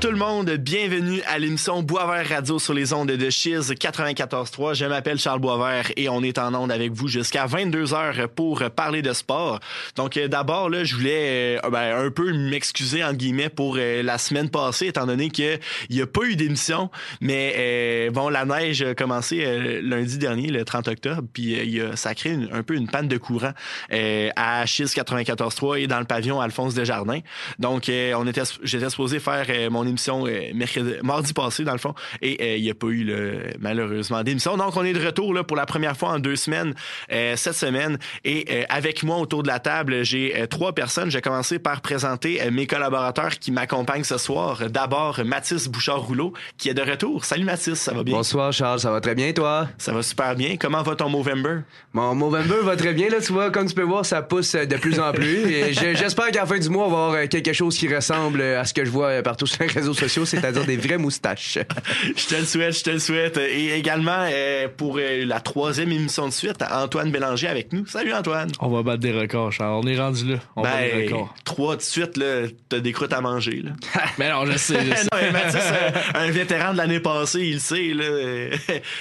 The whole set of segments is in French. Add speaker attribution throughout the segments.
Speaker 1: Tout le monde, bienvenue à l'émission Boisvert Radio sur les ondes de Chiz 94.3. Je m'appelle Charles Boisvert et on est en ondes avec vous jusqu'à 22h pour parler de sport. Donc euh, d'abord, là, je voulais euh, ben, un peu m'excuser en guillemets pour euh, la semaine passée, étant donné qu'il n'y a pas eu d'émission, mais bon, la neige a commencé lundi dernier, le 30 octobre, puis il a, ça a créé un peu une panne de courant à Chiz 94.3 et dans le pavillon Alphonse Desjardins. Donc on était, j'étais supposé faire mon émission euh, mercredi, mardi passé, dans le fond, et euh, il n'y a pas eu malheureusement d'émission. Donc, on est de retour là, pour la première fois en deux semaines cette semaine. Et avec moi autour de la table, j'ai trois personnes. Je vais commencer par présenter mes collaborateurs qui m'accompagnent ce soir. D'abord, Mathis Bouchard-Rouleau, qui est de retour. Salut Mathis, ça va bien?
Speaker 2: Bonsoir Charles, ça va très bien toi?
Speaker 1: Ça va super bien. Comment va ton Movember?
Speaker 2: Mon Movember va très bien, là, tu vois, comme tu peux voir, ça pousse de plus en plus. J'espère qu'à la fin du mois, on va avoir quelque chose qui ressemble à ce que je vois partout sur les réseaux sociaux, c'est-à-dire des vraies moustaches.
Speaker 1: je te le souhaite, je te le souhaite. Et également, euh, pour euh, la troisième émission de suite, Antoine Bélanger avec nous. Salut Antoine.
Speaker 3: On va battre des records, Charles. On est rendu là. On
Speaker 1: ben, des records. Trois de suite, là, t'as des croûtes à manger. Là.
Speaker 3: mais non, je sais. Je sais.
Speaker 1: non, Mathis, un, vétéran de l'année passée, il sait. Là.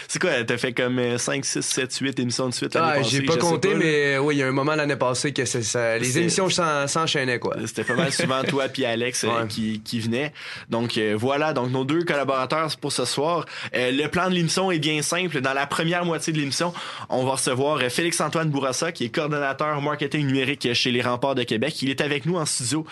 Speaker 1: C'est quoi, t'as fait comme 5, 6, 7, 8 émissions de suite l'année ah,
Speaker 2: J'ai pas compté, mais oui, il y a un moment l'année passée que ça, les émissions s'enchaînaient. quoi.
Speaker 1: C'était pas mal souvent toi puis Alex euh, qui, qui venaient. Donc euh, voilà, donc nos deux collaborateurs pour ce soir. Euh, le plan de l'émission est bien simple. Dans la première moitié de l'émission, on va recevoir euh, Félix-Antoine Bourassa, qui est coordonnateur marketing numérique chez les Remparts de Québec. Il est avec nous en studio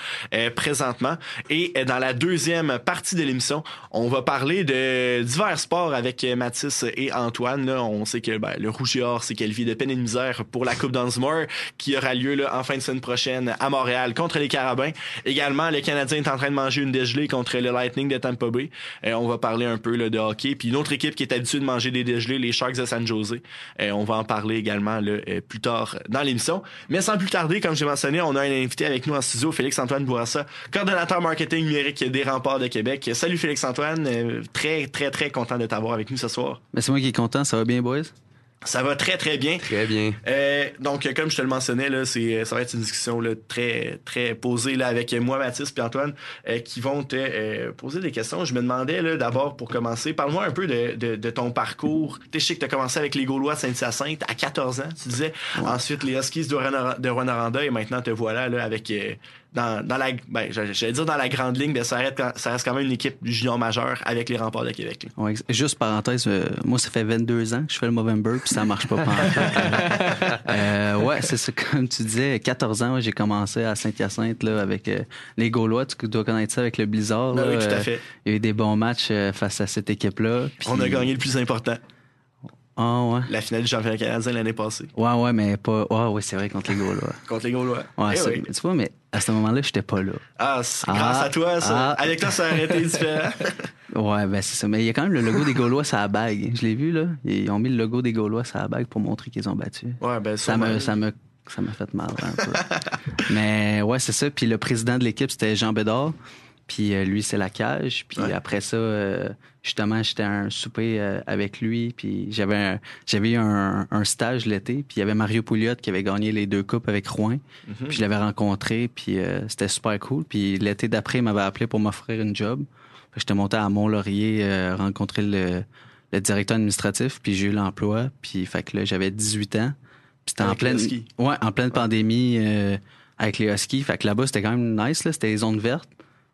Speaker 1: présentement. Et dans la deuxième partie de l'émission, on va parler de divers sports avec Mathis et Antoine. On sait que ben, le Rouge et Or s'est qualifié de peine et de misère pour la Coupe d'Ansmore, qui aura lieu là, en fin de semaine prochaine à Montréal contre les Carabins. Également, le Canadien est en train de manger une dégelée contre le Lightning de Tampa Bay. Euh, on va parler un peu là, de hockey. Puis une autre équipe qui est habituée de manger des dégelés, les Sharks de San Jose. Euh, on va en parler également là, euh, plus tard dans l'émission. Mais sans plus tarder, comme j'ai mentionné, on a un invité avec nous en studio, Félix-Antoine Bourassa, coordonnateur marketing numérique des remparts de Québec. Salut Félix-Antoine, très très très content de t'avoir avec nous ce soir.
Speaker 4: Mais c'est moi qui est content, ça va bien boys?
Speaker 1: Ça va très très bien.
Speaker 2: Très bien.
Speaker 1: Euh, donc comme je te le mentionnais là, c'est ça va être une discussion là, très très posée là avec moi Mathis et Antoine euh, qui vont te euh, poser des questions. Je me demandais là d'abord pour commencer, parle-moi un peu de, de, ton parcours. Tu sais que tu as commencé avec les Gaulois de Saint-Hyacinthe à 14 ans, tu disais. Ensuite les Huskies de Rwanda et maintenant te voilà là avec dans, dans la ben, j'allais dire dans la grande ligne, mais ça reste, ça reste quand même une équipe junior majeure avec les remparts de Québec.
Speaker 4: Ouais, juste parenthèse, euh, moi ça fait 22 ans que je fais le Movember puis ça marche pas. euh, ouais, c'est ça comme tu disais, 14 ans, j'ai commencé à Saint-Hyacinthe là avec euh, les Gaulois, tu dois connaître ça avec le Blizzard.
Speaker 1: Ben
Speaker 4: oui,
Speaker 1: tout à fait.
Speaker 4: il y a eu des bons matchs face à cette équipe-là.
Speaker 1: On a gagné le plus important.
Speaker 4: Ah ouais.
Speaker 1: La finale du championnat canadien l'année passée.
Speaker 4: Ouais, ouais, mais pas. Ouais, ouais, c'est vrai, contre les Gaulois.
Speaker 1: contre les Gaulois.
Speaker 4: Ouais, eh Tu vois, mais à ce moment-là, j'étais pas là.
Speaker 1: Ah, c'est grâce à toi, ça. Ah. Avec toi, ça aurait été différent.
Speaker 4: ouais, ben c'est ça. Mais il y a quand même le logo des Gaulois sur la bague. Je l'ai vu, là. Ils ont mis le logo des Gaulois sur la bague pour montrer qu'ils ont battu.
Speaker 1: Ouais, ben
Speaker 4: ça me, ça me ça m'a fait mal un peu. mais ouais, c'est ça. Puis le président de l'équipe, c'était Jean Bédard. Puis euh, lui, c'est la cage. Puis après ça, euh, justement, j'étais à un souper euh, avec lui. Puis j'avais j'avais eu un, stage l'été. Puis il y avait Mario Pouliot qui avait gagné les deux coupes avec Rouen. Mm-hmm. Puis je l'avais rencontré. Puis c'était super cool. Puis l'été d'après, il m'avait appelé pour m'offrir une job. J'étais monté à Mont-Laurier rencontrer le, directeur administratif. Puis j'ai eu l'emploi. Puis fait que là, j'avais 18 ans. Puis c'était en pleine, ouais, en pleine pandémie avec les Huskies. Fait que là-bas, c'était quand même nice. C'était les zones vertes.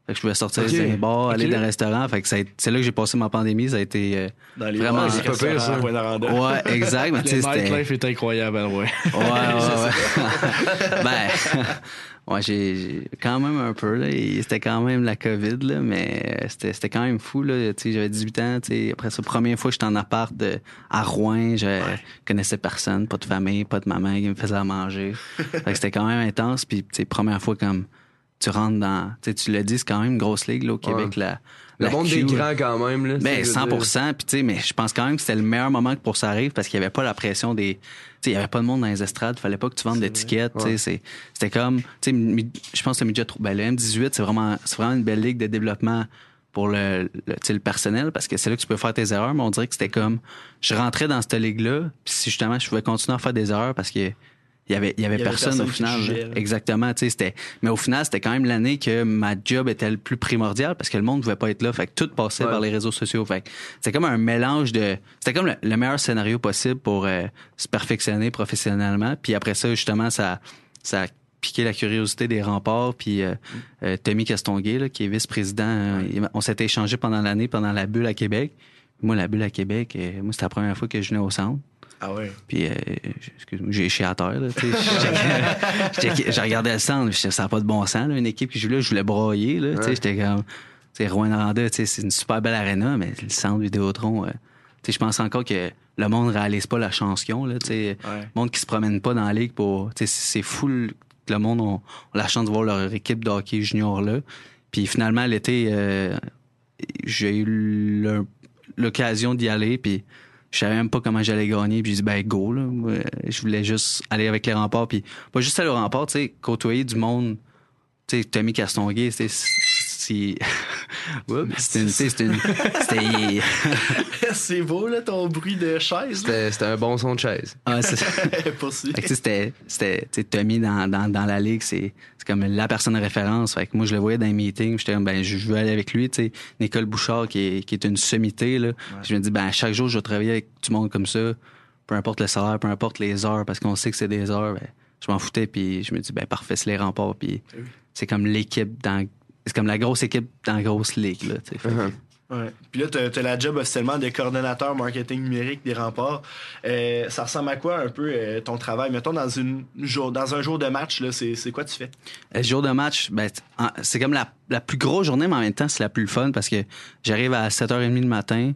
Speaker 4: Fait que je pouvais sortir okay. des bars, aller dans un restaurant. Fait que c'est là que j'ai passé ma pandémie. Ça a été euh,
Speaker 1: dans les
Speaker 4: vraiment.
Speaker 1: C'est pas pire, ça.
Speaker 4: Ouais, exact. Mais
Speaker 3: le nightlife est incroyable, ouais.
Speaker 4: Ouais, ouais, ouais. ben, ouais, j'ai quand même un peu, là. C'était quand même la COVID, là, mais c'était quand même fou, là. Tu sais, j'avais 18 ans, tu sais. Après ça, première fois que j'étais en appart de, à Rouen, je connaissais personne, pas de famille, pas de maman qui me faisait à manger. fait que c'était quand même intense. Puis, tu sais, première fois comme tu rentres dans. Tu l'as dit, c'est quand même une grosse ligue là, au Québec. La,
Speaker 2: le monde des grands quand même. Là,
Speaker 4: ben, 100% Puis, mais je pense quand même que c'était le meilleur moment pour ça arrive parce qu'il n'y avait pas la pression des. Il n'y avait pas de monde dans les estrades. Il fallait pas que tu vendes d'étiquettes. Ouais. C'était comme. Je pense que le midget. Ben, le M18, c'est vraiment, vraiment une belle ligue de développement pour le, le, le, personnel parce que c'est là que tu peux faire tes erreurs, mais on dirait que c'était comme je rentrais dans cette ligue-là, puis si justement je pouvais continuer à faire des erreurs parce que il y avait, il y avait, personne, au final. Exactement, tu sais, c'était, mais au final, c'était quand même l'année que ma job était le plus primordial parce que le monde ne pouvait pas être là. Fait que tout passait par les réseaux sociaux. Fait c'était comme un mélange de, c'était comme le, meilleur scénario possible pour euh, se perfectionner professionnellement. Puis après ça, justement, ça, ça a piqué la curiosité des remparts. Puis euh, euh, Tommy Castonguay, là, qui est vice-président, on s'était échangé pendant l'année, pendant la bulle à Québec. Moi, la bulle à Québec, moi, c'était la première fois que je venais au centre.
Speaker 1: Ah ouais.
Speaker 4: Puis, euh, excuse-moi, j'ai chié à terre. Là, j'ai regardé le centre, ça n'a pas de bon sens. Là, une équipe qui joue là, je voulais broyer. Là, sais J'étais comme. C'est Rouen c'est une super belle arena, mais le centre Vidéotron, euh, je pense encore que le monde ne réalise pas la chance qu'ils ont. Là, Le monde qui se promène pas dans la ligue pour. C'est fou que le monde a, la chance de voir leur équipe de hockey junior là. Puis finalement, l'été, euh, j'ai eu l'occasion d'y aller. Puis je savais même pas comment j'allais gagner. Puis je dis, ben, go, là. Je voulais juste aller avec les remparts. Puis pas juste aller au rempart, tu sais, côtoyer du monde. Tu sais, Tommy Castonguay, c'est c'est.
Speaker 1: beau, là, ton bruit de chaise.
Speaker 2: C'était un bon son de chaise.
Speaker 4: Ah, c'est C'était. C'était. Tommy dans, dans, dans la ligue, c'est comme la personne de référence. Fait que moi, je le voyais dans les meetings. J'étais ben, je veux aller avec lui. Nicole Bouchard, qui est, qui est une sommité, là. Je me dis, ben, chaque jour, je vais travailler avec du monde comme ça. Peu importe le salaire, peu importe les heures, parce qu'on sait que c'est des heures. Ben, je m'en foutais, puis je me dis, ben, parfait, c'est les remparts. Puis c'est comme l'équipe dans c'est comme la grosse équipe dans la grosse ligue. Là, uh-huh.
Speaker 1: Ouais. Puis là, tu as, la job officiellement de coordonnateur marketing numérique des remparts. Euh, ça ressemble à quoi un peu euh, ton travail? Mettons, dans, une, jour, dans un jour de match, c'est quoi tu fais?
Speaker 4: Un jour de match, ben, c'est comme la, la, plus grosse journée, mais en même temps, c'est la plus fun parce que j'arrive à 7h30 le matin,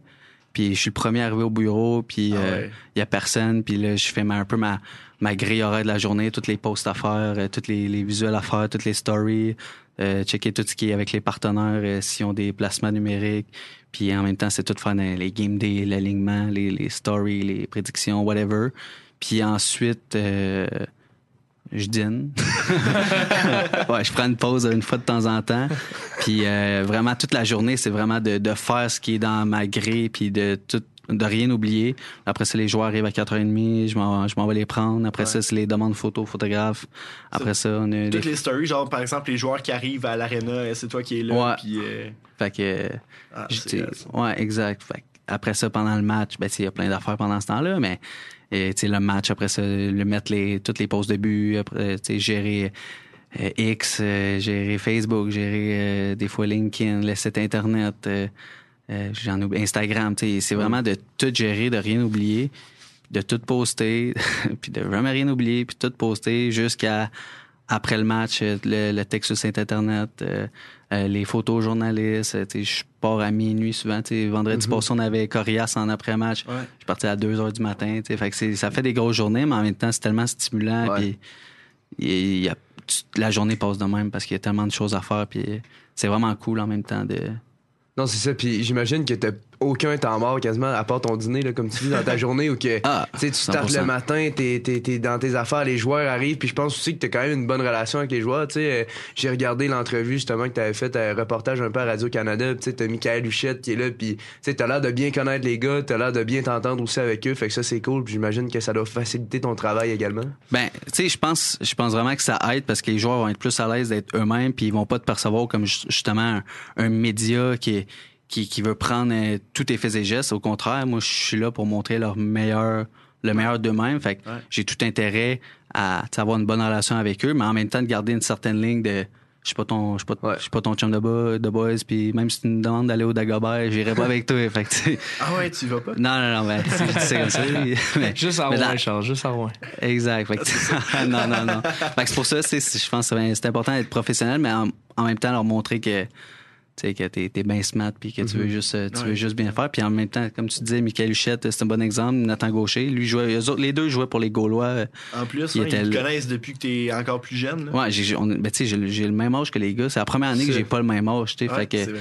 Speaker 4: puis je suis le premier arrivé au bureau, puis il ah euh, y a personne, puis là, je fais un peu ma, ma grille horaire de la journée, toutes les posts à faire, toutes les, les visuels à faire, toutes les stories, euh, checker tout ce qui est avec les partenaires, euh, s'ils ont des placements numériques. Puis en même temps, c'est tout faire les game day, l'alignement, les, les stories, les prédictions, whatever. Puis ensuite, euh, je dîne. ouais, je prends une pause une fois de temps en temps. Puis vraiment, toute la journée, c'est vraiment de, de, faire ce qui est dans ma grille, puis de tout de rien oublier. Après ça, les joueurs arrivent à 4h30, je m'en, je m'en vais les prendre. Après ça, c'est les demandes photos, photographes. Après ça, on a
Speaker 1: Toutes les stories, genre par exemple, les joueurs qui arrivent à l'aréna, c'est toi qui es là.
Speaker 4: Ouais.
Speaker 1: Puis, euh,
Speaker 4: Fait que. Ah, ouais, exact. Fait après ça, pendant le match, ben, il y a plein d'affaires pendant ce temps-là, mais et, le match, après ça, le mettre les, toutes les pauses de but, après, gérer. Euh, X, euh, gérer Facebook, gérer des fois LinkedIn, le site Internet, euh, j'en oublie Instagram, c'est vraiment de tout gérer, de rien oublier, de tout poster, puis de vraiment rien oublier, puis tout poster jusqu'à après le match, euh, le, texte sur site internet, euh, les photos journalistes. je pars à minuit souvent. Vendredi mm-hmm. passé, on avait Corias en après-match. Je suis parti à 2 heures du matin. Fait que ça fait des grosses journées, mais en même temps, c'est tellement stimulant. Puis y a, la journée passe de même parce qu'il y a tellement de choses à faire. Puis c'est vraiment cool en même temps de
Speaker 2: non, c'est ça. Puis j'imagine que t'as aucun temps mort quasiment, à part ton dîner, là, comme tu dis, dans ta journée, ou que ah, tu startes le matin, t'es es, dans tes affaires, les joueurs arrivent, puis je pense aussi que t'as quand même une bonne relation avec les joueurs. sais euh, J'ai regardé l'entrevue justement que t'avais fait, un reportage un peu à Radio-Canada, puis t'as Michael Huchette qui est là, puis t'as l'air de bien connaître les gars, t'as l'air de bien t'entendre aussi avec eux, fait que ça c'est cool, puis j'imagine que ça doit faciliter ton travail également.
Speaker 4: Ben, tu sais, je pense, je pense vraiment que ça aide parce que les joueurs vont être plus à l'aise d'être eux-mêmes, puis ils vont pas te percevoir comme justement un média qui est qui, qui veut prendre euh, tous tes faits et gestes. Au contraire, moi, je suis là pour montrer leur meilleur, le meilleur d'eux-mêmes. Fait que j'ai tout intérêt à avoir une bonne relation avec eux, mais en même temps de garder une certaine ligne de je suis pas ton je suis pas, je suis pas ton chum de, de boys puis même si tu me demandes d'aller au Dagobert j'irai pas avec toi. Fait que,
Speaker 1: ah ouais tu vas pas?
Speaker 4: Non non non ben c'est comme ça.
Speaker 3: Mais, juste à Rouen Charles juste Rouen.
Speaker 4: Exact. Fait que, non non non. Fait que c'est pour ça je pense que c'est important d'être professionnel mais en, en, même temps leur montrer que sais, que t'es es bien smart puis que tu veux mhm. juste euh, tu veux juste bien faire. Puis en même temps, comme tu disais, Michael Huchette, c'est un bon exemple. Nathan Gaucher, lui jouait, les deux jouaient pour les Gaulois. Euh,
Speaker 1: en plus, ils, te connaissent depuis que t'es encore plus jeune. Là.
Speaker 4: Ouais, j'ai ben, le même âge que les gars. C'est la première année que j'ai pas le même âge. tu sais fait que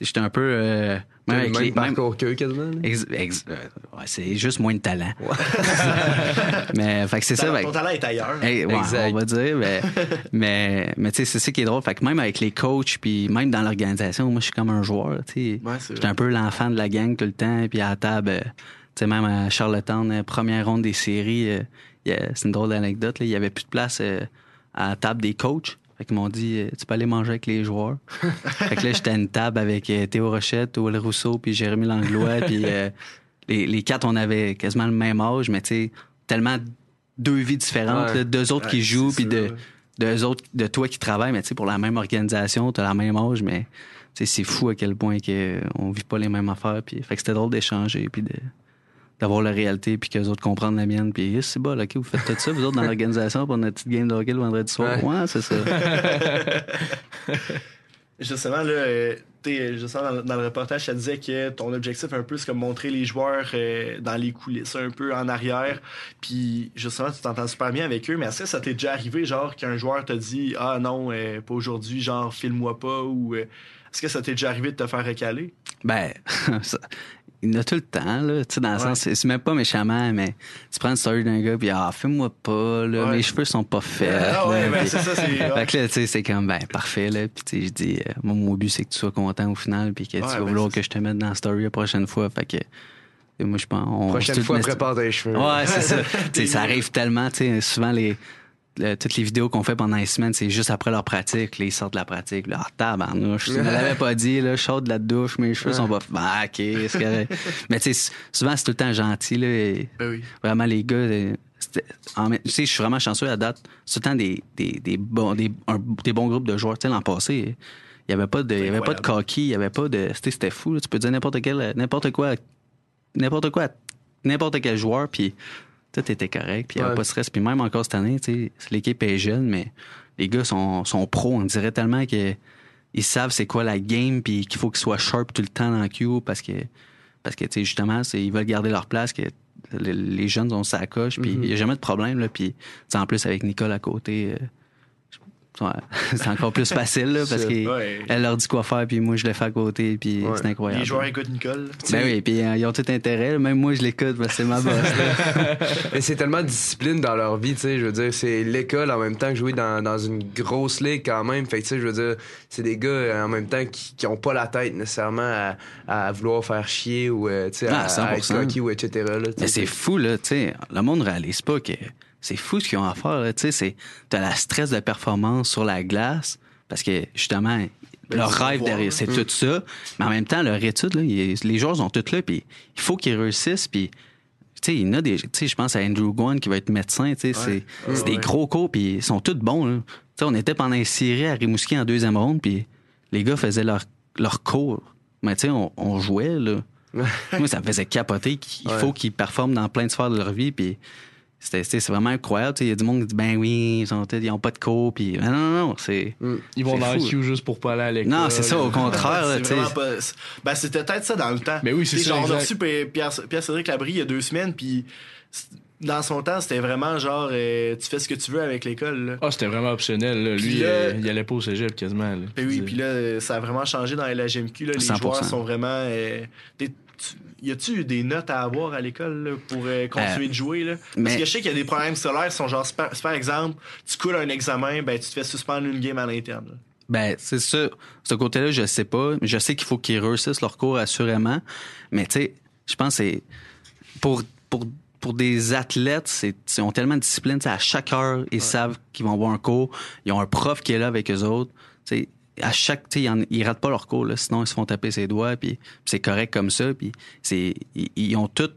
Speaker 4: j'étais un peu euh,
Speaker 2: même avec même les, parcours qu'eux, quasiment.
Speaker 4: Ex, ex, euh, ouais, c'est juste moins de talent. mais fait que c'est ça.
Speaker 1: Ton talent est ailleurs.
Speaker 4: ouais, on va dire. Mais, mais, mais tu sais, c'est ça qui est drôle. Fait que même avec les coachs, puis même dans l'organisation, moi, je suis comme un joueur. Tu sais, ouais, j'étais un peu l'enfant de la gang tout le temps. Puis à la table, euh, tu sais, même à Charlottetown, euh, première ronde des séries, c'est une drôle d'anecdote. Il y avait plus de place à la table des coachs. Fait qu'ils m'ont dit, tu peux aller manger avec les joueurs. fait que là, j'étais à une table avec Théo Rochette, Will Rousseau, puis Jérémy Langlois, puis les, les, quatre, on avait quasiment le même âge, mais tu sais, tellement deux vies différentes, deux autres qui jouent, puis de, deux autres, de toi qui travailles, mais tu sais, pour la même organisation, t'as la même âge, mais c'est fou à quel point que on vit pas les mêmes affaires. Puis, fait que c'était drôle d'échanger, puis de, d'avoir la réalité, puis que les autres comprennent la mienne. Puis c'est bon, OK, vous faites tout ça, vous autres, dans l'organisation, pour notre petite game de hockey le vendredi soir. Ouais, c'est ça.
Speaker 1: Justement, là, euh, je sens dans, le reportage, ça disait que ton objectif un peu, c'est comme montrer les joueurs euh, dans les coulisses, un peu en arrière. Puis justement, tu t'entends super bien avec eux, mais est-ce que ça t'est déjà arrivé, genre, qu'un joueur t'a dit Ah non, euh, pas aujourd'hui, genre, filme-moi pas ou. est-ce que ça t'est déjà arrivé de te faire recaler?
Speaker 4: Ben, il a tout le temps, là. Tu sais, dans le sens, c'est même pas méchamment, mais tu prends une story d'un gars, puis ah, fais-moi pas, là, mes cheveux sont pas faits.
Speaker 1: Ah ouais, ben, c'est ça, c'est.
Speaker 4: Fait que là, tu sais, c'est comme, ben, parfait, là. Puis, tu sais, je dis, euh, moi, mon but, c'est que tu sois content au final, puis que tu vas ben, vouloir que je te mette dans la story la prochaine fois. Fait que. Moi, je pense.
Speaker 2: On, prochaine fois, prépare tes cheveux.
Speaker 4: Ouais, c'est ça. tu sais, ça arrive tellement, tu sais, souvent, les toutes les vidéos qu'on fait pendant les semaines, c'est juste après leur pratique. Là, ils sortent de la pratique. Là, ah, tabarnouche. Tu ne l'avais pas dit, là, chaud de la douche, mes cheveux sont pas. Ah, OK, Mais tu sais, souvent, c'est tout le temps gentil. Là,
Speaker 1: ben oui.
Speaker 4: Vraiment, les gars. Euh, tu sais, je suis vraiment chanceux à date. C'est tout le temps des, des, des, bons, des, des bons groupes de joueurs. Tu sais, l'an passé, il n'y avait pas de, il y avait pas de coquille, il n'y avait pas de. C'était fou. Tu peux dire n'importe quel, n'importe quoi, n'importe quoi, n'importe quel joueur, puis tout était correct, puis il n'y avait pas de stress. Puis même encore cette année, l'équipe est jeune, mais les gars sont, sont pros. On dirait tellement qu'ils savent c'est quoi la game, puis qu'il faut qu'ils soient sharp tout le temps dans le queue parce que, parce que justement, ils veulent garder leur place, que les, jeunes ont sa coche, puis mm-hmm. il n'y a jamais de problème. Là, puis en plus, avec Nicole à côté, euh, c'est encore plus facile là, parce qu'elle leur dit quoi faire puis moi je le fais à côté puis c'est incroyable.
Speaker 1: Les joueurs écoutent Nicole.
Speaker 4: Ben oui, puis euh, ils ont tout intérêt, même moi je l'écoute parce que c'est ma boss.
Speaker 2: Et c'est tellement de discipline dans leur vie, tu sais, je veux dire, c'est l'école en même temps que jouer dans, dans une grosse ligue quand même. Fait que tu sais, je veux dire, c'est des gars euh, en même temps qui, qui ont pas la tête nécessairement à, à vouloir faire chier ou euh, tu sais ah, à, être ou etc. Là,
Speaker 4: Mais c'est fou là, tu sais, le monde réalise pas que c'est fou ce qu'ils ont à faire. Tu sais, t'as la stress de performance sur la glace parce que justement, ben, leur rêve derrière, c'est tout ça. Mais en même temps, leur étude, là, les joueurs sont tous là, puis il faut qu'ils réussissent, puis tu sais, il y en a des, tu sais, je pense à Andrew Gwan qui va être médecin, tu sais, c'est des gros cours, puis ils sont tous bons. Là. Tu sais, on était pendant une série à Rimouski en deuxième ronde, puis les gars faisaient leur, leur cours. Mais tu sais, on, on, jouait, là. Moi, ça me faisait capoter qu'il faut qu'ils performent dans plein de sphères de leur vie, puis c'est vraiment incroyable. Il y a du monde qui dit ben oui, ils, sont, ils ont pas de cours. Puis, non, non, non, c'est.
Speaker 3: Mm. Ils vont dans le queue juste pour pas aller à l'école.
Speaker 4: Non, c'est ça, au contraire.
Speaker 1: Ben, c'était peut-être ça dans le temps.
Speaker 3: Mais ben oui, c'est ça.
Speaker 1: on a reçu Pierre-Cédric Labrie il y a deux semaines, puis dans son temps, c'était vraiment genre euh, tu fais ce que tu veux avec l'école.
Speaker 3: Ah, c'était vraiment optionnel. Lui, euh, il allait pas au cégep quasiment.
Speaker 1: Ben oui, puis là, ça a vraiment changé dans la GMQ. Les joueurs sont vraiment. Euh, y a-tu des notes à avoir à l'école pour euh, continuer de jouer? Là? Parce que je sais qu'il y a des problèmes scolaires qui sont genre, par exemple, tu coules un examen, ben tu te fais suspendre une game à l'interne.
Speaker 4: Ben, c'est ça. Ce côté-là, je sais pas. Je sais qu'il faut qu'ils réussissent leur cours assurément. Mais tu sais, je pense que c'est. Pour, pour, pour des athlètes, c'est, ils ont tellement de discipline. À chaque heure, ils savent qu'ils vont avoir un cours. Ils ont un prof qui est là avec eux autres. À chaque, tu sais, ils, ratent pas leur cours, là, sinon ils se font taper ses doigts, puis c'est correct comme ça, puis c'est, ils, ont tout,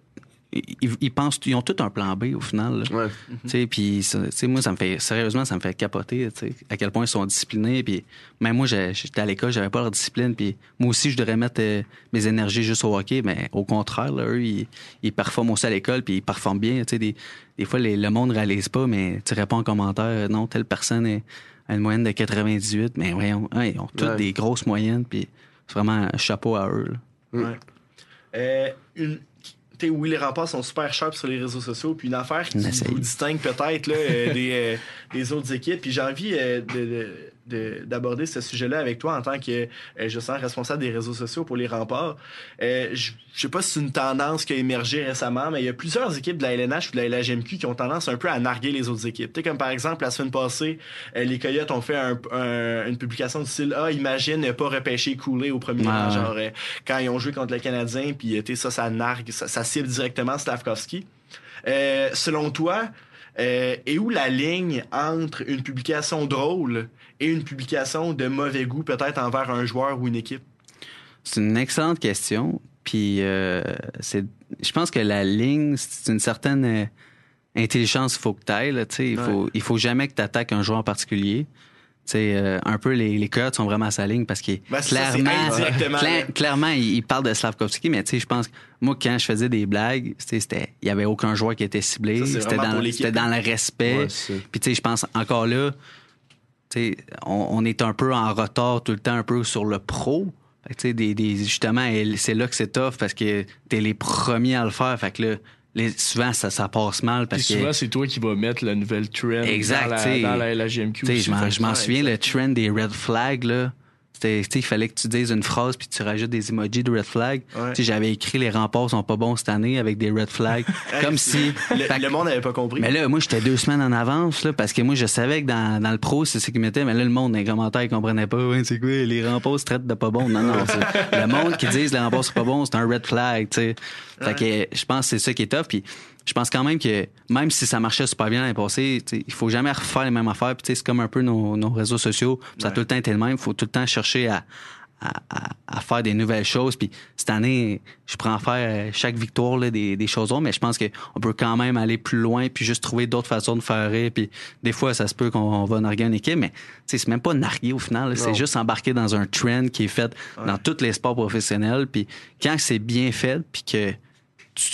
Speaker 4: ils, pensent, ils ont tout un plan B au final. Ouais. Tu sais, puis, moi, ça me fait, sérieusement, ça me fait capoter, tu sais, à quel point ils sont disciplinés, puis même moi, j'étais à l'école, j'avais pas leur discipline, puis moi aussi, je devrais mettre euh, mes énergies juste au hockey, mais au contraire, là, eux, ils, ils performent aussi à l'école, puis ils performent bien, tu sais, des, des fois, le monde réalise pas, mais tu réponds en commentaire, non, telle personne est une moyenne de 98, mais voyons, ils ont toutes des grosses moyennes, puis c'est vraiment un chapeau à eux.
Speaker 1: Ouais. Euh, une, oui, les remparts sont super sharp sur les réseaux sociaux. Puis une affaire qui vous distingue peut-être euh, des, euh, des, autres équipes. Puis j'ai envie de, d'aborder ce sujet-là avec toi en tant que euh, je sens responsable des réseaux sociaux pour les remparts. Euh, je sais pas si c'est une tendance qui a émergé récemment, mais il y a plusieurs équipes de la LNH ou de la LHMQ qui ont tendance un peu à narguer les autres équipes. Tu comme par exemple, la semaine passée, euh, les Coyotes ont fait une publication du style Ah, imagine ne pas repêcher couler au premier rang. Genre, quand ils ont joué contre le Canadien, puis ça, ça nargue, ça, cible directement Slavkovski. selon toi, euh, et où la ligne entre une publication drôle et une publication de mauvais goût, peut-être envers un joueur ou une équipe?
Speaker 4: C'est une excellente question. Puis, euh, c'est, je pense que la ligne, c'est une certaine euh, intelligence qu'il faut que tu ailles. Il, faut, il faut jamais que tu attaques un joueur en particulier. Euh, un peu les, les Coyotes sont vraiment à sa ligne parce que
Speaker 1: Ben, ça,
Speaker 4: clairement, clairement, il, il parle de Slavkovski, mais tu sais, je pense que moi, quand je faisais des blagues, tu il y avait aucun joueur qui était ciblé. C'était dans, dans le respect.
Speaker 2: Ouais.
Speaker 4: Puis tu sais, je pense encore là, tu sais, on, on est un peu en retard tout le temps, un peu sur le pro. Fait que, tu sais, des, des- justement, c'est là que c'est tough parce que t'es les premiers à le faire. Fait que là, les- souvent, ça, ça passe mal parce que.
Speaker 3: souvent, c'est toi qui vas mettre la nouvelle trend
Speaker 4: Exact,
Speaker 3: dans, la, dans la, aussi.
Speaker 4: je m'en, souviens, le trend des red flags, là. Il fallait que tu dises une phrase puis tu rajoutes des emojis de red flag.
Speaker 1: Ouais.
Speaker 4: J'avais écrit les remparts sont pas bons cette année avec des red flags. comme si.
Speaker 1: Le,
Speaker 4: que-
Speaker 1: le monde n'avait pas compris.
Speaker 4: mais là, moi, j'étais deux semaines en avance, là, parce que moi, je savais que dans, dans le pro, c'est ce qu'ils mettaient, mais là, le monde, dans les commentaires, ils comprenaient pas, ouais, c'est quoi, les remparts se traitent de pas bons? Non, non, le monde qui dit les remparts sont pas bons, c'est un red flag, tu sais. Fait que je pense que c'est ça qui est tough, puis je pense quand même que même si ça marchait super bien l'année passée, il faut jamais refaire les mêmes affaires, puis c'est comme un peu nos, nos réseaux sociaux, ça a tout le temps été le même, il faut tout le temps chercher à, à, à- à faire des nouvelles choses. Puis cette année, je prends faire euh, chaque victoire là, des, des choses autres, mais je pense qu'on peut quand même aller plus loin puis juste trouver d'autres façons de faire rire. Puis des fois, ça se peut qu'on va narguer une équipe, mais c'est même pas narguer au final. C'est juste embarquer dans un trend qui est fait dans tous les sports professionnels. Puis quand c'est bien fait, puis que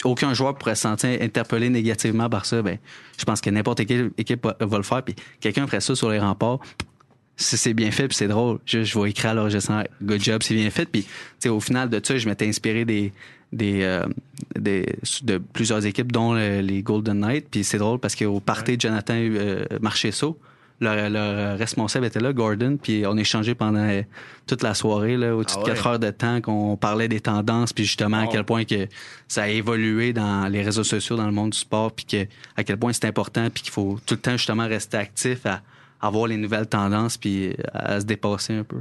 Speaker 4: aucun joueur pourrait se sentir interpellé négativement par ça, ben, je pense que n'importe quelle équipe va, le faire. Puis quelqu'un ferait ça sur les remparts. Si c'est bien fait, puis c'est drôle, je, je vais écrire à l'enregistrement Good job, c'est bien fait. Puis, au final de ça, je m'étais inspiré des, des, euh, des- de plusieurs équipes, dont le- les Golden Knights. Puis c'est drôle parce qu'au party de Jonathan euh, leur, leur responsable était là, Gordon, puis on échangeait pendant euh, toute la soirée, là, au-dessus
Speaker 1: Ah
Speaker 4: de
Speaker 1: ouais?
Speaker 4: 4 heures de temps, qu'on parlait des tendances, puis justement à quel point que ça a évolué dans les réseaux sociaux, dans le monde du sport, puis que, à quel point c'est important, puis qu'il faut tout le temps justement rester actif à, à voir les nouvelles tendances, puis à se dépasser un peu.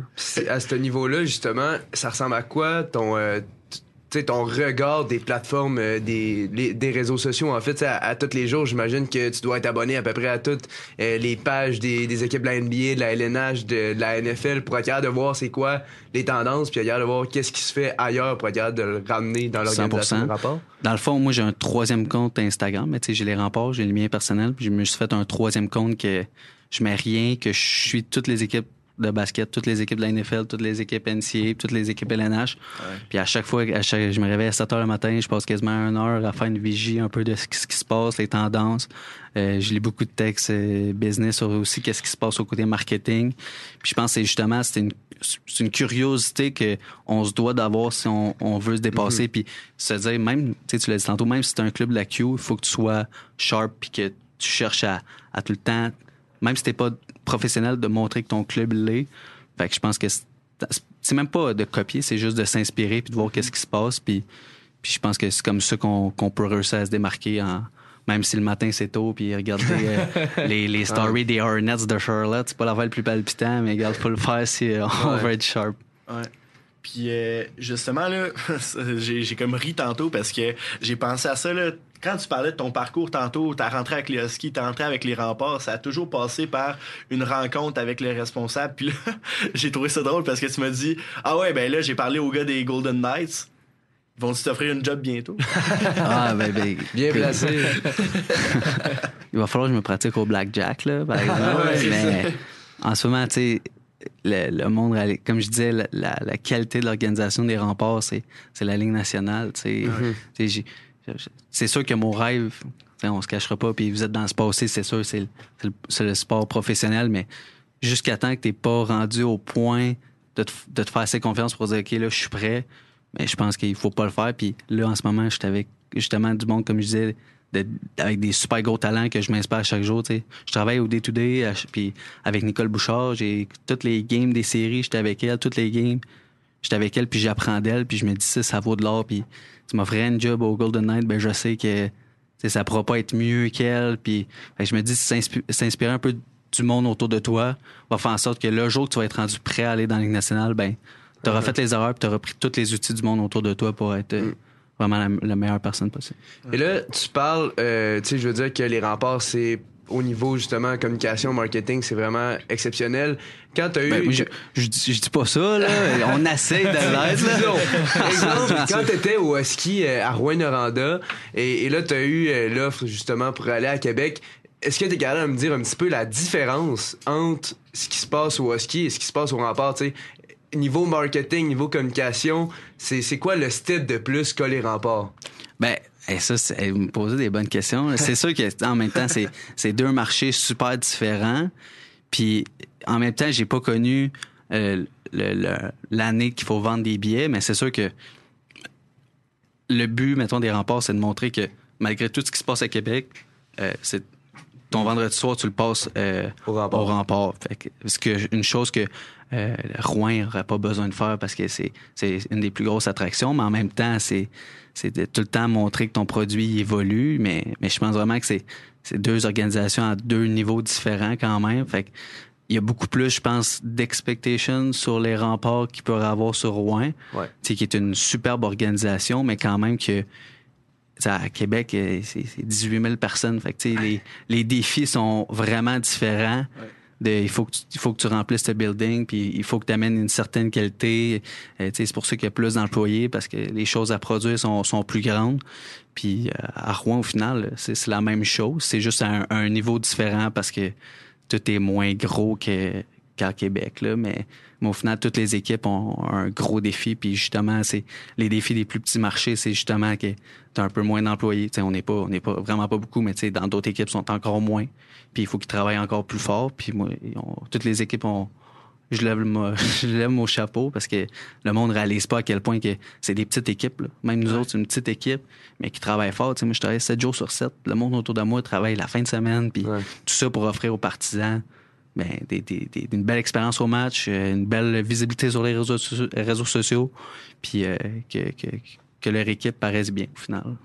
Speaker 2: À ce niveau-là, justement, ça ressemble à quoi ton, euh, sais, ton regard des plateformes, euh, des, des réseaux sociaux? En fait, à, à tous les jours, j'imagine que tu dois être abonné à peu près à toutes euh, les pages des, équipes de la NBA, de la LNH, de, la NFL pour être capable de voir c'est quoi les tendances, puis être capable de voir qu'est-ce qui se fait ailleurs pour être capable de le ramener dans l'organisation
Speaker 4: 100%.
Speaker 2: du rapport.
Speaker 4: Dans le fond, moi, j'ai un troisième compte Instagram, mais tu sais, j'ai les remparts, j'ai le mien personnel, puis je me suis fait un troisième compte que je mets rien, que je suis toutes les équipes de basket, toutes les équipes de la NFL, toutes les équipes NCAA, toutes les équipes LNH. Puis à chaque fois, à chaque- je me réveille à 7 heures le matin, je passe quasiment une heure à faire une vigie un peu de ce qui, ce qui se passe, les tendances. Euh, je lis beaucoup de textes euh, business sur aussi qu'est-ce qui se passe au côté marketing. Puis je pense que c'est justement c'est une c'est une curiosité que on se doit d'avoir si on, on veut se dépasser puis se dire même tu sais tu l'as dit tantôt même si c'est un club de la Q, il faut que tu sois sharp puis que tu cherches à, à tout le temps même si t'es pas professionnel de montrer que ton club l'est. Fait que je pense que c'est même pas de copier, c'est juste de s'inspirer puis de voir qu'est-ce qui se passe puis puis je pense que c'est comme ça qu'on qu'on peut réussir à se démarquer en même si le matin c'est tôt puis regarder euh, les, les stories des Hornets de Charlotte, c'est pas la le plus palpitant, mais regarde, faut le faire si euh, on
Speaker 1: Ouais.
Speaker 4: veut être sharp.
Speaker 1: Ouais. Puis euh, justement là, j'ai j'ai comme ri tantôt parce que j'ai pensé à ça là. Quand tu parlais de ton parcours tantôt, t'as rentré avec les Huskies, t'as rentré avec les remparts, ça a toujours passé par une rencontre avec les responsables. Puis là, j'ai trouvé ça drôle parce que tu m'as dit Ah ouais, ben là, j'ai parlé aux gars des Golden Knights. Ils vont-tu t'offrir une job bientôt?
Speaker 4: Ah ben, ben
Speaker 2: Bien placé.
Speaker 4: il va falloir que je me pratique au blackjack là, par exemple.
Speaker 1: ouais, c'est
Speaker 4: mais en ce moment, tu sais, le, le monde, comme je disais, la, la- la qualité de l'organisation des remparts, c'est, la ligne nationale. tu sais. C'est sûr que mon rêve, tu on se cachera pas, puis vous êtes dans sport aussi, c'est sûr, c'est le, sport professionnel, mais jusqu'à temps que t'es pas rendu au point de te, de te faire assez confiance pour dire, OK, là, je suis prêt, mais je pense qu'il faut pas le faire. Puis là, en ce moment, je suis avec justement du monde, comme je disais, avec des super gros talents que je m'inspire chaque jour. tu sais. Je travaille au day-to-day, ch- puis avec Nicole Bouchard, j'ai toutes les games des séries, j'étais avec elle, toutes les games. J'étais avec elle, puis j'apprends d'elle, puis je me dis ça, ça vaut de l'or. Puis tu m'offrais un job au Golden Knight, ben je sais que tu ça pourra pas être mieux qu'elle. Puis que je me dis, s'inspi- s'inspirer un peu du monde autour de toi va faire en sorte que le jour que tu vas être rendu prêt à aller dans la Ligue nationale, ben t'auras fait les erreurs, puis t'auras pris tous les outils du monde autour de toi pour être euh, vraiment la, la meilleure personne possible.
Speaker 2: Et là, tu parles, euh, tu sais, je veux dire que les remparts, c'est au niveau justement communication, marketing, c'est vraiment exceptionnel. Quand tu as
Speaker 4: ben,
Speaker 2: eu.
Speaker 4: je, je, dis pas ça, là. On essaie de l'être,
Speaker 2: Exemple, quand tu étais au ski euh, à Rouen-Noranda et, là, tu as eu euh, l'offre justement pour aller à Québec, est-ce que tu es capable de me dire un petit peu la différence entre ce qui se passe au ski et ce qui se passe au rempart? sais? Niveau marketing, niveau communication, c'est quoi le step de plus que les remparts?
Speaker 4: Ben, et ça, vous me posez des bonnes questions. C'est sûr que en même temps, c'est deux marchés super différents. Puis en même temps, j'ai pas connu euh, l'année qu'il faut vendre des billets, mais c'est sûr que le but, mettons, des remparts, c'est de montrer que malgré tout ce qui se passe à Québec, euh, c'est ton vendredi soir, tu le passes euh, au rempart. Au que, une chose que euh, Rouen n'aurait pas besoin de faire parce que c'est une des plus grosses attractions, mais en même temps, c'est de tout le temps montrer que ton produit évolue. Mais, mais je pense vraiment que c'est deux organisations à deux niveaux différents quand même. Fait il y a beaucoup plus, je pense, d'expectations sur les remparts qu'il pourrait avoir sur Rouen, qui est une superbe organisation, mais quand même que à Québec, c'est 18 000 personnes. Fait les, les, défis sont vraiment différents. Il, faut que tu, il faut que tu remplisses ce building, puis il faut que tu amènes une certaine qualité. Euh, c'est pour ça qu'il y a plus d'employés, parce que les choses à produire sont, sont plus grandes. Puis euh, à Rouen, au final, c'est la même chose. C'est juste à un, niveau différent parce que tout est moins gros qu'à Québec. Là, mais mais au final, toutes les équipes ont un gros défi. Puis justement, c'est les défis des plus petits marchés, c'est justement que tu as un peu moins d'employés. on n'est pas, on n'est pas vraiment pas beaucoup, mais dans d'autres équipes sont encore moins. Puis il faut qu'ils travaillent encore plus fort. Puis moi, toutes les équipes ont je lève, mon, je lève mon chapeau parce que le monde réalise pas à quel point que c'est des petites équipes. Même nous autres, c'est une petite équipe, mais qui travaille fort. moi, je travaille 7 jours sur 7. Le monde autour de moi travaille la fin de semaine, puis tout ça pour offrir aux partisans ben, une belle expérience au match, euh, une belle visibilité sur les réseaux, sociaux, puis euh, que leur équipe paraisse bien au final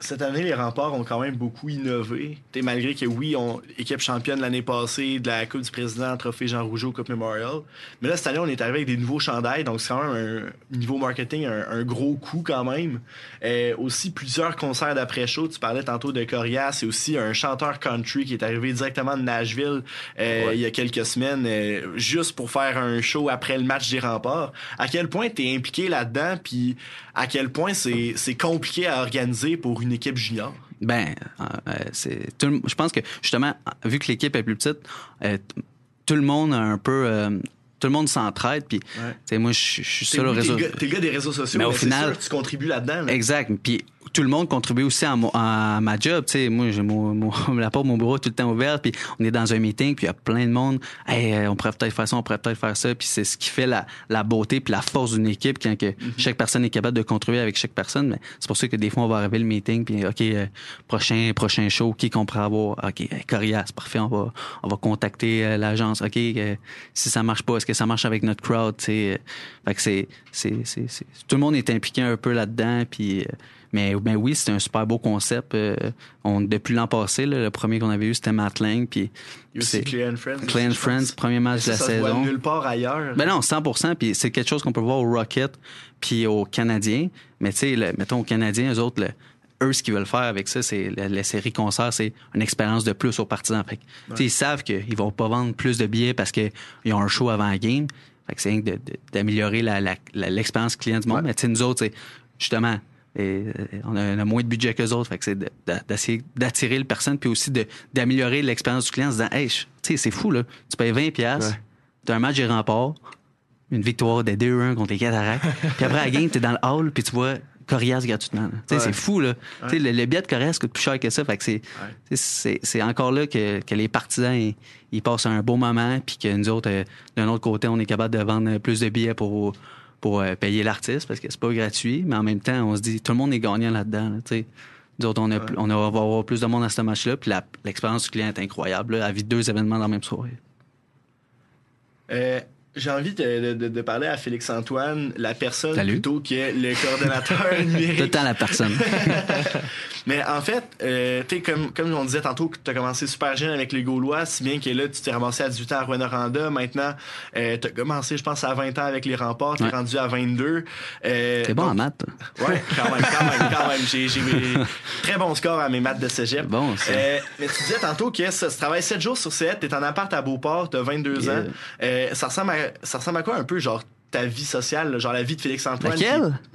Speaker 1: cette année, les remparts ont quand même beaucoup innové. T'sais, malgré que, oui, on équipe championne l'année passée de la Coupe du Président, Trophée Jean Rougeau, Coupe Memorial. Mais là, cette année, on est arrivé avec des nouveaux chandails, donc c'est quand même un niveau marketing, un, gros coup quand même. Euh, aussi, plusieurs concerts d'après-show. Tu parlais tantôt de Corias, c'est aussi un chanteur country qui est arrivé directement de Nashville euh, il y a quelques semaines, euh, juste pour faire un show après le match des remparts. À quel point tu es impliqué là-dedans, puis à quel point c'est compliqué à organiser pour une équipe junior?
Speaker 4: Ben, euh, euh, c'est je pense que justement, vu que l'équipe est plus petite, euh, tout le monde a un peu tout le monde s'entraide. Puis, moi, je suis sur le réseau.
Speaker 1: T'es le gars des réseaux sociaux, mais, au final, tu contribues là-dedans.
Speaker 4: Exact. Puis, tout le monde contribue aussi à, ma job. sais moi, j'ai mon, la porte mon bureau tout le temps ouverte, puis on est dans un meeting, puis il y a plein de monde. Hey, euh, on pourrait peut-être faire ça, on pourrait peut-être faire ça. Puis c'est ce qui fait la, la beauté puis la force d'une équipe quand que mm-hmm. chaque personne est capable de contribuer avec chaque personne. Mais c'est pour ça que des fois, on va arriver le meeting, puis OK, euh, prochain, prochain show, qui qu'on pourrait avoir? OK, Corias, parfait, on va, on va contacter euh, l'agence. OK, si ça marche pas, est-ce que ça marche avec notre crowd? Fait que c'est, c'est, c'est, tout le monde est impliqué un peu là-dedans, puis mais ben oui, c'est un super beau concept. Euh, on, depuis l'an passé, le premier qu'on avait eu, c'était Matt Lang. Puis
Speaker 1: c'est Friends.
Speaker 4: Clay Friends, premier match de la
Speaker 1: ça
Speaker 4: saison.
Speaker 1: Se voit nulle part ailleurs.
Speaker 4: Ben non, 100 Puis c'est quelque chose qu'on peut voir au Rocket puis aux Canadiens. Mais tu sais, mettons aux Canadiens, eux autres, eux, ce qu'ils veulent faire avec ça, c'est la, série concert, c'est une expérience de plus aux partisans. Fait Ils savent qu'ils vont pas vendre plus de billets parce qu'ils ont un show avant la game. Fait que c'est d'améliorer l'expérience client du monde. Mais nous autres, c'est justement et euh, on a, moins de budget que les autres. Fait que c'est d'essayer d'attirer le personne puis aussi d'améliorer l'expérience du client en se disant, hey, tu sais, c'est fou, là. Tu payes 20$, pièces tu as un match de rempart, une victoire de 2-1 contre les Cataractes. puis après, la game, tu es dans le hall puis tu vois Corias gratuitement. C'est fou, là. Le, le, billet de Corias coûte plus cher que ça. Fait que c'est encore là que, que les partisans, ils, passent un beau moment, puis que nous autres, euh, d'un autre côté, on est capable de vendre plus de billets pour pour euh, payer l'artiste parce que c'est pas gratuit, mais en même temps, on se dit tout le monde est gagnant là-dedans. Là, Nous autres, on, a, on va avoir plus de monde à ce match-là, puis l'expérience du client est incroyable. Là, à vivre deux événements dans la même soirée.
Speaker 1: Euh, j'ai envie de, de, parler à Félix-Antoine, la personne plutôt que le coordonnateur numérique.
Speaker 4: Tout le temps la personne.
Speaker 1: Mais en fait, euh, tu comme, comme on disait tantôt, tu as commencé super jeune avec les Gaulois, si bien que là, tu t'es ramassé à 18 ans à Rwanda. Maintenant, euh, tu as commencé, je pense, à 20 ans avec les remparts, tu es rendu à 22.
Speaker 4: Euh, T'es bon en maths.
Speaker 1: Ouais, quand même, quand même, quand même. J'ai, j'ai très bon score à mes maths de cégep.
Speaker 4: Bon,
Speaker 1: euh, mais tu disais tantôt que ça, tu travailles 7 jours sur 7, t'es en appart à Beauport, t'as 22 ans. Euh, ça, ressemble à, ça ressemble à quoi un peu, genre ta vie sociale, genre la vie de Félix Antoine. Qui,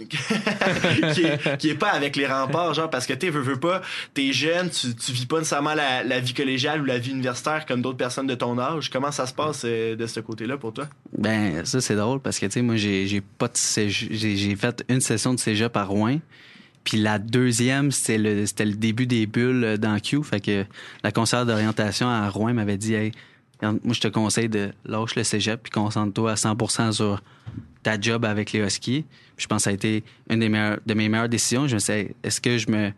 Speaker 1: qui, est, pas avec les remparts, genre parce que tu veux, veux pas, t'es jeune, tu, tu vis pas nécessairement la, la, vie collégiale ou la vie universitaire comme d'autres personnes de ton âge. Comment ça se passe euh, de ce côté-là pour toi?
Speaker 4: Ben, ça c'est drôle parce que tu sais, moi j'ai pas de j'ai fait une session de cégep à Rouen. Puis la deuxième, c'était le, c'était le début des bulles dans Q. Fait que la conseillère d'orientation à Rouen m'avait dit, hey, moi, je te conseille de lâcher le cégep puis concentre-toi à 100% sur ta job avec les Huskies. je pense que ça a été une des meilleures, de mes meilleures décisions. Je me suis est-ce que je me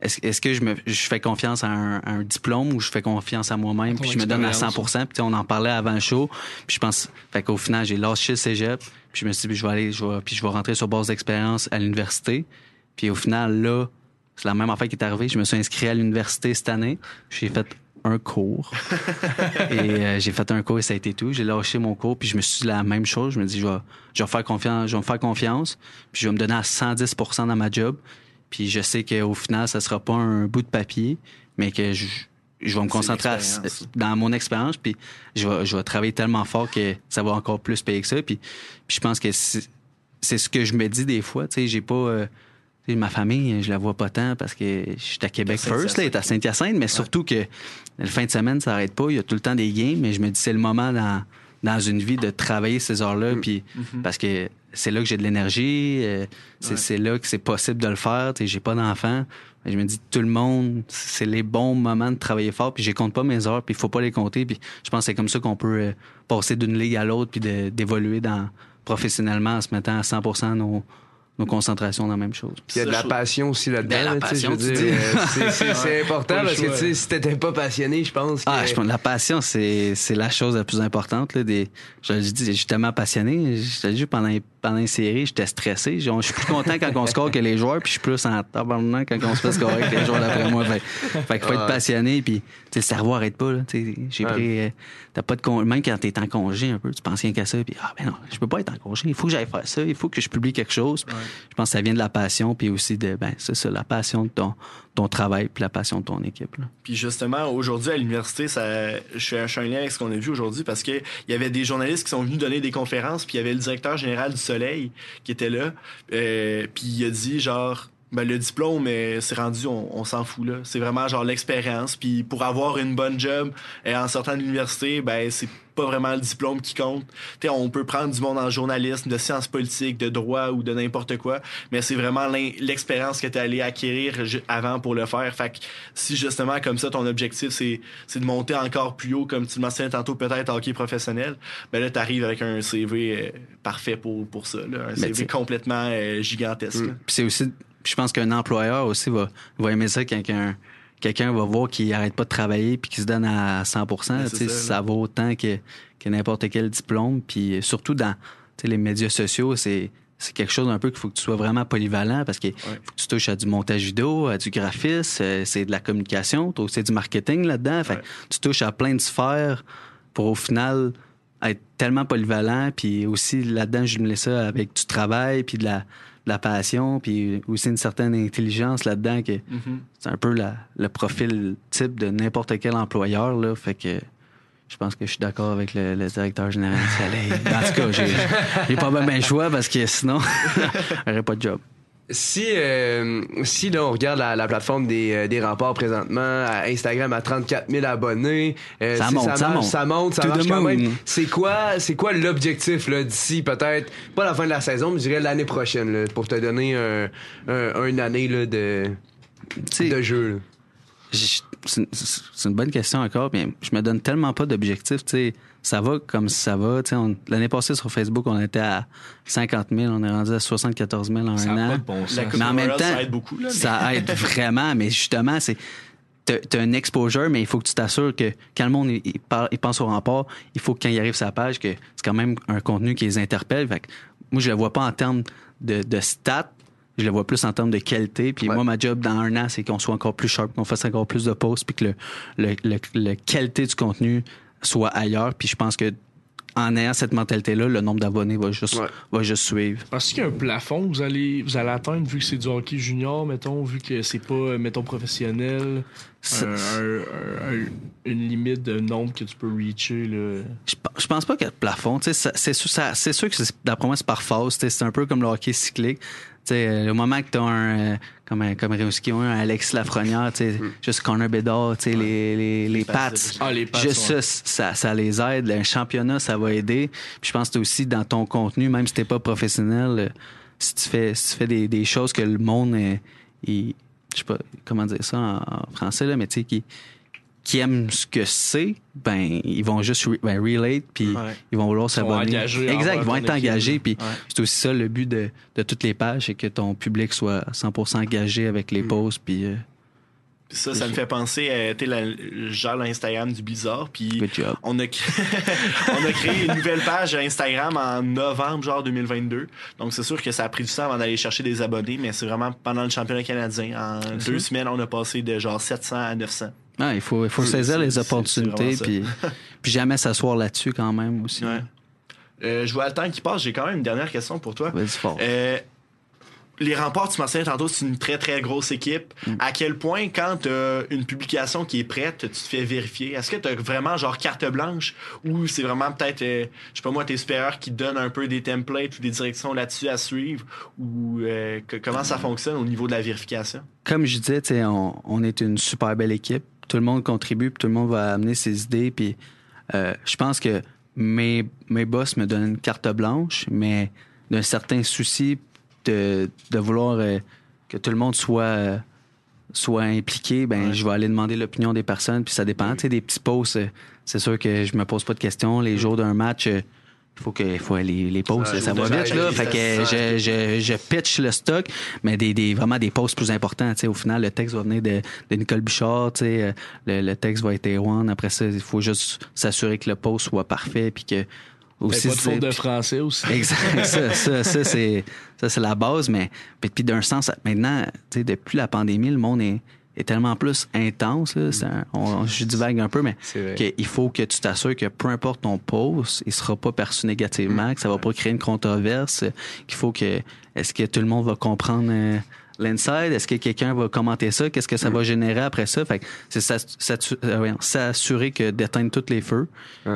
Speaker 4: est-ce, que je me je fais confiance à un, diplôme ou je fais confiance à moi-même puis je me donne à 100 puis on en parlait avant le show. Puis je pense fait qu'au final j'ai lâché le cégep. Puis je me suis dit je vais aller je vais puis je vais rentrer sur base d'expérience à l'université. Puis au final là c'est la même affaire qui est arrivée. Je me suis inscrit à l'université cette année. J'ai fait un cours. et euh, j'ai fait un cours et ça a été tout. J'ai lâché mon cours, puis je me suis dit la même chose. Je me dis, je vais, je vais faire confiance, je vais me faire confiance, puis je vais me donner à 110% dans ma job. Puis je sais qu'au final, ça sera pas un bout de papier, mais que je, je vais me concentrer dans mon expérience, puis je vais, je vais travailler tellement fort que ça va encore plus payer que ça. Puis, puis je pense que c'est ce que je me dis des fois. Tu sais, j'ai pas... Euh, ma famille, je la vois pas tant parce que je suis à Québec first, là, est à Saint-Hyacinthe, mais surtout que la fin de semaine, ça n'arrête pas. Il y a tout le temps des games, mais je me dis c'est le moment dans, dans une vie de travailler ces heures-là, mm. puis mm-hmm. parce que c'est là que j'ai de l'énergie, euh, c'est là que c'est possible de le faire. J'ai pas d'enfants. Je me dis tout le monde, c'est les bons moments de travailler fort, puis je compte pas mes heures, puis il faut pas les compter. Puis je pense que c'est comme ça qu'on peut euh, passer d'une ligue à l'autre, puis d'évoluer dans professionnellement en se mettant à 100% nos nos concentrations dans la même chose.
Speaker 2: Il y a de la passion aussi là-dedans. c'est important parce que si t'étais pas passionné, je pense.
Speaker 4: Ah, je pense la passion, c'est la chose la plus importante. Là, des, je le dis, je suis tellement passionné. Je te dis, pendant, pendant une série, j'étais stressé. Je suis plus content quand on score que les joueurs, puis je suis plus en tabarnak quand on se fait scorer que les joueurs d'après moi. Fait, fait qu'il faut être passionné, puis le cerveau arrête pas. J'ai pris. T'as pas de con... Même quand t'es en congé un peu, tu penses rien qu'à ça, puis ah ben non, je peux pas être en congé. Il faut que j'aille faire ça. Il faut que je publie quelque chose. Je pense que ça vient de la passion, puis aussi de, ben, c'est ça, la passion de ton, ton travail, puis la passion de ton équipe.
Speaker 1: Puis justement, aujourd'hui, à l'université, ça, je fais un lien avec ce qu'on a vu aujourd'hui parce qu'il y avait des journalistes qui sont venus donner des conférences, puis il y avait le directeur général du Soleil qui était là, euh, puis il a dit, genre, ben, le diplôme, c'est rendu, on, s'en fout là. C'est vraiment genre l'expérience. Puis pour avoir une bonne job et en sortant de l'université, ben c'est pas vraiment le diplôme qui compte. T'sais, on peut prendre du monde en journalisme, de sciences politiques, de droit ou de n'importe quoi, mais c'est vraiment l'expérience que tu es allé acquérir avant pour le faire. Fait que si justement comme ça ton objectif c'est de monter encore plus haut comme tu le mentionnais tantôt peut-être hockey professionnel, ben là tu arrives avec un CV euh, parfait pour pour ça là, un CV complètement euh, gigantesque.
Speaker 4: Puis c'est aussi je pense qu'un employeur aussi va, va aimer ça quand quelqu'un va voir qu'il arrête pas de travailler puis qu'il se donne à 100 ça, ça vaut autant que, que n'importe quel diplôme. Puis surtout dans les médias sociaux, c'est c'est quelque chose un peu qu'il faut que tu sois vraiment polyvalent parce qu'il faut que tu touches à du montage vidéo, à du graphisme, euh, c'est de la communication, c'est du marketing là-dedans. Fait tu touches à plein de sphères pour au final être tellement polyvalent. Puis aussi là-dedans, je me ça avec du travail puis de la, la passion, puis aussi une certaine intelligence là-dedans, que mm-hmm. c'est un peu le profil type de n'importe quel employeur. Là, fait que je pense que je suis d'accord avec le, directeur général du Soleil. En tout cas, j'ai pas bien le choix parce que sinon, j'aurais pas de job.
Speaker 2: Si, euh, si là, on regarde la, plateforme des, euh, des remparts présentement, à Instagram à 34 000 abonnés,
Speaker 4: euh, ça, monte, ça, monte,
Speaker 2: ça, monte, ça marche quand même. C'est quoi, c'est quoi l'objectif là d'ici peut-être pas la fin de la saison, mais je dirais l'année prochaine là, pour te donner un, un, une année là, de de jeu.
Speaker 4: C'est une bonne question encore, mais je me donne tellement pas d'objectif, tu sais ça va comme ça va. L'année passée, sur Facebook, on était à 50 000, on est rendu à 74 000 en un an.
Speaker 1: mais en même temps, ça aide beaucoup.
Speaker 4: ça aide vraiment, mais justement, c'est tu as un exposure, mais il faut que tu t'assures que quand le monde il, pense au rempart, il faut que quand il arrive sur la page, que c'est quand même un contenu qui les interpelle. moi, je le vois pas en termes de, stats, je le vois plus en termes de qualité. Puis moi, ma job dans un an, c'est qu'on soit encore plus sharp, qu'on fasse encore plus de posts, puis que le, le, le, qualité du contenu soit ailleurs. Puis je pense que en ayant cette mentalité-là, le nombre d'abonnés va juste, va juste suivre.
Speaker 3: Parce qu'il y a un plafond que vous allez, vous allez atteindre vu que c'est du hockey junior, mettons, vu que c'est pas, mettons, professionnel, une limite de nombre que tu peux reacher. Là.
Speaker 4: Je, pense pas qu'il y a de plafond. C'est sûr, que d'après moi, c'est par phase. C'est un peu comme le hockey cyclique. T'sais, le moment que tu as un, euh, comme, un, comme un Alex Lafrenière, sais mm. juste Connor Bedard, les, les, les, Pats,
Speaker 3: ah, les
Speaker 4: juste ça, ça, les aide. Un championnat, ça va aider. Puis je pense que aussi dans ton contenu, même si t'es pas professionnel, euh, si tu fais, si tu fais des, des choses que le monde, je sais pas comment dire ça en, français, là, mais tu sais, qui qui aiment ce que c'est, ben ils vont juste ben, relate puis ils vont vouloir s'abonner. Exact, ils vont être engagés puis c'est aussi ça le but de, de toutes les pages, c'est que ton public soit 100% engagé avec les mm. posts puis euh,
Speaker 1: ça, ça me fait penser à la, genre l'Instagram du Blizzard. Puis on a, on a créé une nouvelle page Instagram en novembre, genre 2022. Donc c'est sûr que ça a pris du temps avant d'aller chercher des abonnés, mais c'est vraiment pendant le championnat canadien. En deux semaines, on a passé de genre 700 à 900.
Speaker 4: Ah, il faut, il faut saisir les opportunités, puis, puis jamais s'asseoir là-dessus quand même aussi.
Speaker 1: Euh, je vois le temps qui passe. J'ai quand même une dernière question pour toi.
Speaker 4: Euh,
Speaker 1: les remparts, tu mentionnais tantôt, c'est une très très grosse équipe. Mm. À quel point, quand tu as une publication qui est prête, tu te fais vérifier? Est-ce que tu as vraiment genre carte blanche ou c'est vraiment peut-être, euh, je sais pas moi, tes supérieurs qui donnent un peu des templates ou des directions là-dessus à suivre? Ou comment ça fonctionne au niveau de la vérification?
Speaker 4: Comme je disais, on, on est une super belle équipe tout le monde contribue, puis tout le monde va amener ses idées. Puis euh, je pense que mes, mes boss me donnent une carte blanche, mais d'un certain souci de, de vouloir euh, que tout le monde soit, soit impliqué, ben je vais aller demander l'opinion des personnes, puis ça dépend. Tu sais, des petits posts, euh, c'est sûr que je me pose pas de questions. Les jours d'un match faut que faut les, les posts, ça, va vite là. Fait que je, je, je, pitch le stock, mais des, des vraiment des posts plus importants. Au final, le texte va venir de, de Nicole Bouchard. Le, le texte va être A1. Après ça, il faut juste s'assurer que le post soit parfait puis que
Speaker 3: aussi, pas de faute de français aussi.
Speaker 4: Exact. ça, ça, ça c'est ça c'est la base, mais puis d'un sens maintenant, depuis la pandémie, le monde est est tellement plus intense. Là, un, on, je divague un peu, mais qu'il faut que tu t'assures que peu importe ton post, il sera pas perçu négativement, mm. que ça va pas créer une controverse, qu'il faut que est-ce que tout le monde va comprendre euh, l'inside, est-ce que quelqu'un va commenter ça, qu'est-ce que ça mm. va générer après ça? Fait c'est euh, s'assurer que d'éteindre tous les feux,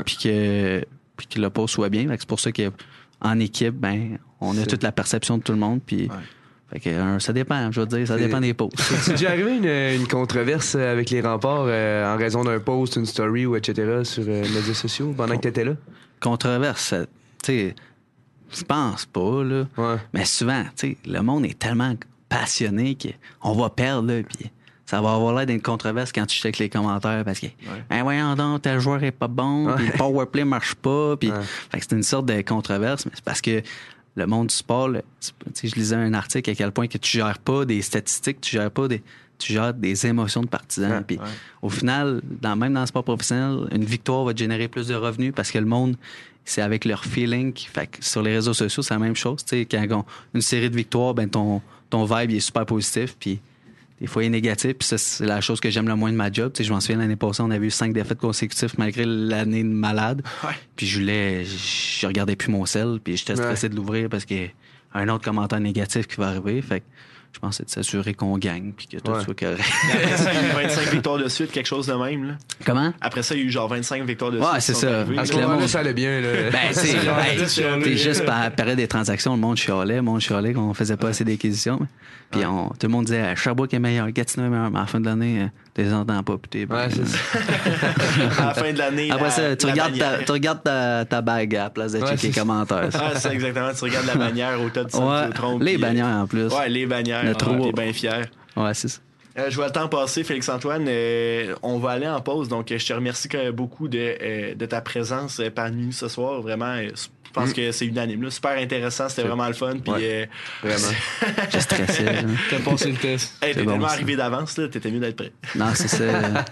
Speaker 4: puis que puis que le post soit bien. C'est pour ça qu'en équipe, ben on a toute la perception de tout le monde, puis fait que, euh, ça dépend, je veux dire, ça dépend des posts.
Speaker 2: C'est déjà arrivé une, une, controverse avec les remparts euh, en raison d'un post, une story ou etc. sur euh, les médias sociaux pendant que tu étais là?
Speaker 4: Controverse, tu sais, je pense pas, là. Mais souvent, tu sais, le monde est tellement passionné qu'on va perdre, là, puis ça va avoir l'air d'une controverse quand tu checkes les commentaires parce que, ben voyons donc, tel joueur est pas bon, puis le powerplay marche pas, puis fait que c'est une sorte de controverse, mais c'est parce que le monde du sport, je lisais un article à quel point que tu gères pas des statistiques, tu gères pas des, tu gères des émotions de partisans. Puis au final, dans, même dans le sport professionnel, une victoire va te générer plus de revenus parce que le monde, c'est avec leur feeling. Fait que sur les réseaux sociaux, c'est la même chose. quand une série de victoires, ben ton, ton vibe est super positif. Puis des fois, il est négatif. Puis ça, c'est la chose que j'aime le moins de ma job. Tu sais, je m'en souviens, l'année passée, on avait eu cinq défaites consécutives malgré l'année de malade. Puis je voulais... Je regardais plus mon sel. Puis j'étais stressé de l'ouvrir parce qu'il y a un autre commentaire négatif qui va arriver. Fait que je pense que c'est de s'assurer qu'on gagne puis que tout soit correct.
Speaker 1: Après ça, il y a eu 25 victoires de suite, quelque chose de même. Là.
Speaker 4: Comment?
Speaker 1: Après ça, il y a eu genre 25 victoires de.
Speaker 4: Ouais, c'est ça.
Speaker 2: Parce que le monde, ça allait bien. Là.
Speaker 4: Ben, c'est juste par période des transactions, le monde chialait, le monde chialait qu'on faisait pas assez d'acquisitions. Puis on, tout le monde disait Sherbrooke est meilleur, Gatineau est meilleur, mais à la fin de l'année, euh, tu les entends pas. Puis
Speaker 1: ouais, c'est ça. à la fin de l'année.
Speaker 4: Après ça, tu, regardes ta, tu regardes ta, ta bague à la place de checker les commentaires.
Speaker 1: Ah, c'est exactement. Tu regardes la bannière au tas de
Speaker 4: ouais, Les bannières en plus.
Speaker 1: Ouais, les bannières. Le bien fier.
Speaker 4: Ouais, c'est ça.
Speaker 1: Euh, je vois le temps passer, Félix-Antoine. Euh, on va aller en pause. Donc, je te remercie beaucoup de, euh, de ta présence parmi nous ce soir. Vraiment, pense mm. que c'est unanime. Super intéressant, c'était vraiment le fun. Puis, euh,
Speaker 2: vraiment.
Speaker 4: J'ai stressé.
Speaker 3: T'as passé le test.
Speaker 1: Hey, t'es tellement arrivé d'avance, t'étais mieux d'être prêt.
Speaker 4: Non, c'est ça.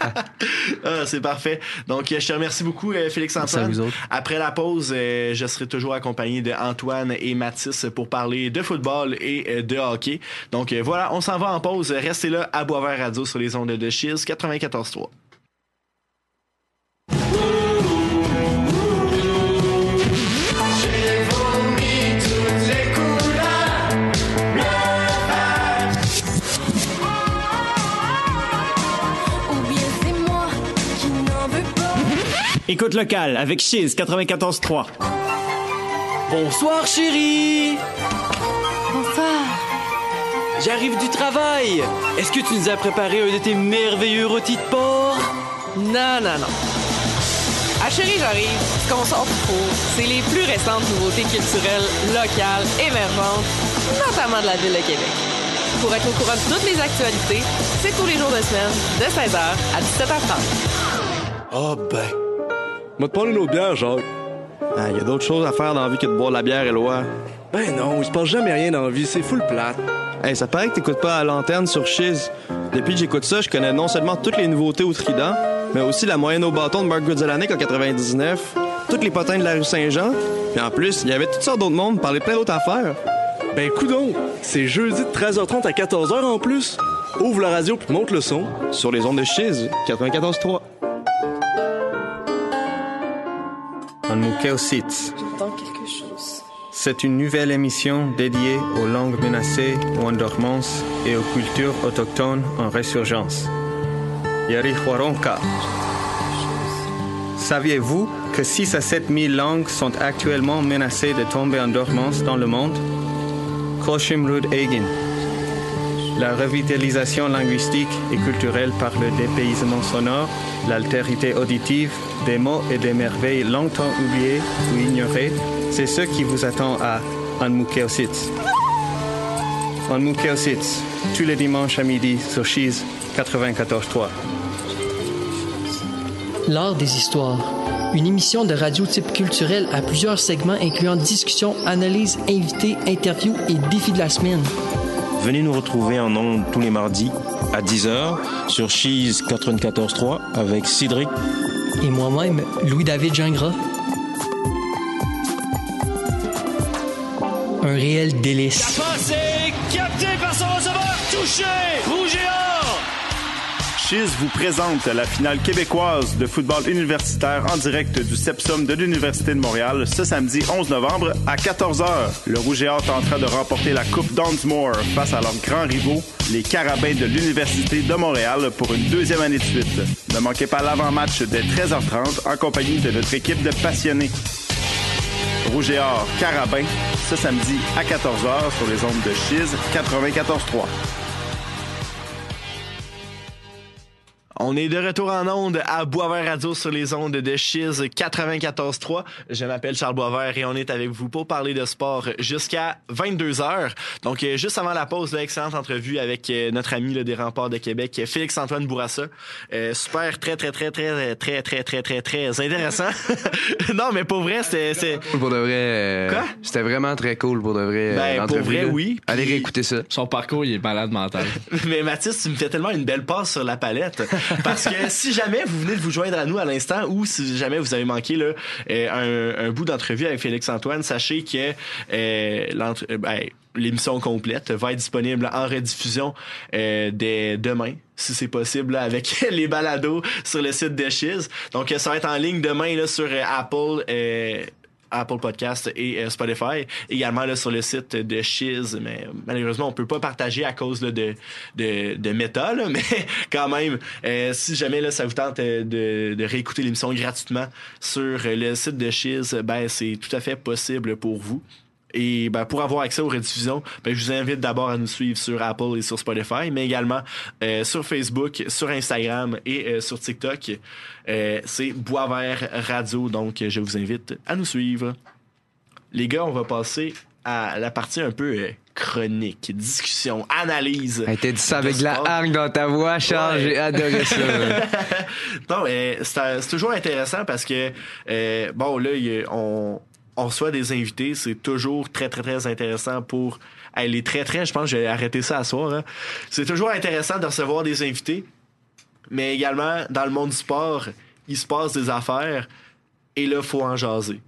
Speaker 1: ah, c'est parfait. Donc, je te remercie beaucoup, euh, Félix-Antoine. Après la pause, euh, je serai toujours accompagné de Antoine et Mathis pour parler de football et de hockey. Donc, voilà, on s'en va en pause. Restez là à Boisvert Radio sur les ondes de Chiz 94.3.
Speaker 5: Écoute locale avec Chiz 94.3. Bonsoir chérie
Speaker 6: Bonsoir
Speaker 5: J'arrive du travail Est-ce que tu nous as préparé un de tes merveilleux rôtis de porc?
Speaker 6: Non, non, non. Ah chérie, j'arrive. Ce qu'on sort trop, c'est les plus récentes nouveautés culturelles, locales, émergentes, notamment de la ville de Québec. Pour être au courant de toutes les actualités, c'est tous les jours de semaine, de 16h à 17h30.
Speaker 5: Oh ben va te prendre une autre bière, Jacques.
Speaker 7: Ah, y a d'autres choses à faire dans la vie que de boire de la bière, Éloi.
Speaker 5: Ben non, il se passe jamais rien dans la vie, c'est full plate.
Speaker 7: Hey, ça paraît que t'écoutes pas à l'antenne sur Chiz. Depuis que j'écoute ça, je connais non seulement toutes les nouveautés au Trident, mais aussi la moyenne au bâton de Mark Goodzelanek en 99, toutes les potins de la rue Saint-Jean, puis en plus, il y avait toutes sortes d'autres mondes parler plein d'autres affaires.
Speaker 5: Ben coudon, c'est jeudi de 13h30 à 14h en plus. Ouvre la radio puis monte le son.
Speaker 7: Sur les ondes de Chiz, 94.3.
Speaker 8: C'est une nouvelle émission dédiée aux langues menacées ou en dormance et aux cultures autochtones en résurgence. Yari. Saviez-vous que 6 à 7 000 langues sont actuellement menacées de tomber en dormance dans le monde? Koshim Rud Egin. La revitalisation linguistique et culturelle par le dépaysement sonore, l'altérité auditive, des mots et des merveilles longtemps oubliés ou ignorés, c'est ce qui vous attend à Anmukeositz. Anmukeositz, tous les dimanches à midi sur Cheese 94.3.
Speaker 9: L'art des histoires. Une émission de radio type culturel à plusieurs segments incluant discussions, analyses, invités, interviews et défis de la semaine.
Speaker 10: Venez nous retrouver en ondes tous les mardis à 10h sur Cheese 94.3 avec Cédric
Speaker 9: et moi-même, Louis-David Gingras. Un réel délice.
Speaker 5: La capté par son receveur, touché, rouge et.
Speaker 11: Chiz vous présente la finale québécoise de football universitaire en direct du Sepsum de l'Université de Montréal ce samedi 11 novembre à 14h. Le Rouge et Or tentera de remporter la Coupe Donsmore face à leurs grands rivaux, les Carabins de l'Université de Montréal, pour une deuxième année de suite. Ne manquez pas l'avant-match dès 13h30 en compagnie de notre équipe de passionnés. Rouge et Or, Carabin, ce samedi à 14h sur les ondes de Chiz 94.3.
Speaker 1: On est de retour en onde à Boisvert Radio sur les ondes de Chiz 94.3. Je m'appelle Charles Boisvert et on est avec vous pour parler de sport jusqu'à 22 heures. Donc, euh, juste avant la pause, l'excellente entrevue avec euh, notre ami le des remparts de Québec, Félix-Antoine Bourassa. Euh, super, très, très, très, très, très, très, très, très, très intéressant. non, mais pour vrai, c'était...
Speaker 2: Pour de vrai... Quoi? C'était vraiment très cool pour de vrai.
Speaker 1: Ben, pour vrai, oui.
Speaker 2: Allez réécouter ça.
Speaker 3: Son parcours, il est malade mental.
Speaker 1: mais Mathis, tu me fais tellement une belle passe sur la palette. Parce que si jamais vous venez de vous joindre à nous à l'instant ou si jamais vous avez manqué là, euh, un, bout d'entrevue avec Félix Antoine, sachez que euh, euh, ben, l'émission complète va être disponible en rediffusion dès demain si c'est possible avec les balados sur le site de Shiz. Donc ça va être en ligne demain là, sur Apple Apple Podcast et euh, Spotify. Également là, sur le site de Shiz, mais malheureusement, on peut pas partager à cause de, de, de Meta, mais quand même, euh, si jamais là, ça vous tente euh, de, de réécouter l'émission gratuitement sur le site de Shiz, ben, c'est tout à fait possible pour vous. Et ben, pour avoir accès aux rediffusions, ben, je vous invite d'abord à nous suivre sur Apple et sur Spotify, mais également euh, sur Facebook, sur Instagram et euh, sur TikTok. Euh, c'est Boisvert Radio, donc je vous invite à nous suivre. Les gars, on va passer à la partie un peu chronique, discussion, analyse.
Speaker 2: T'as dit ça avec la hargne dans ta voix, Charles, j'ai adoré ça.
Speaker 1: non, c'est toujours intéressant parce que, bon, là, on, on reçoit des invités, c'est toujours très, très, très intéressant pour Hey, les très très, je pense que j'ai arrêté ça à soir. Hein. C'est toujours intéressant de recevoir des invités, mais également dans le monde du sport, il se passe des affaires et là, il faut en jaser.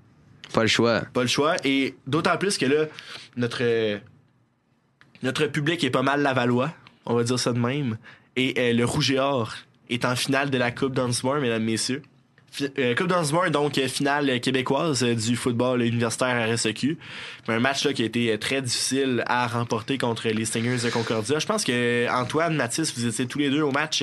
Speaker 2: Pas le choix.
Speaker 1: Pas le choix. Et d'autant plus que là, notre, notre public est pas mal lavallois, on va dire ça de même. Et euh, le Rouge et Or est en finale de la Coupe Dunsmore, mesdames, messieurs. Euh, Coupe Dunsmore, donc euh, finale québécoise euh, du football universitaire à RSEQ. Un match là, qui a été très difficile à remporter contre les Stingers de Concordia. Je pense que Antoine, Mathis, vous étiez tous les deux au match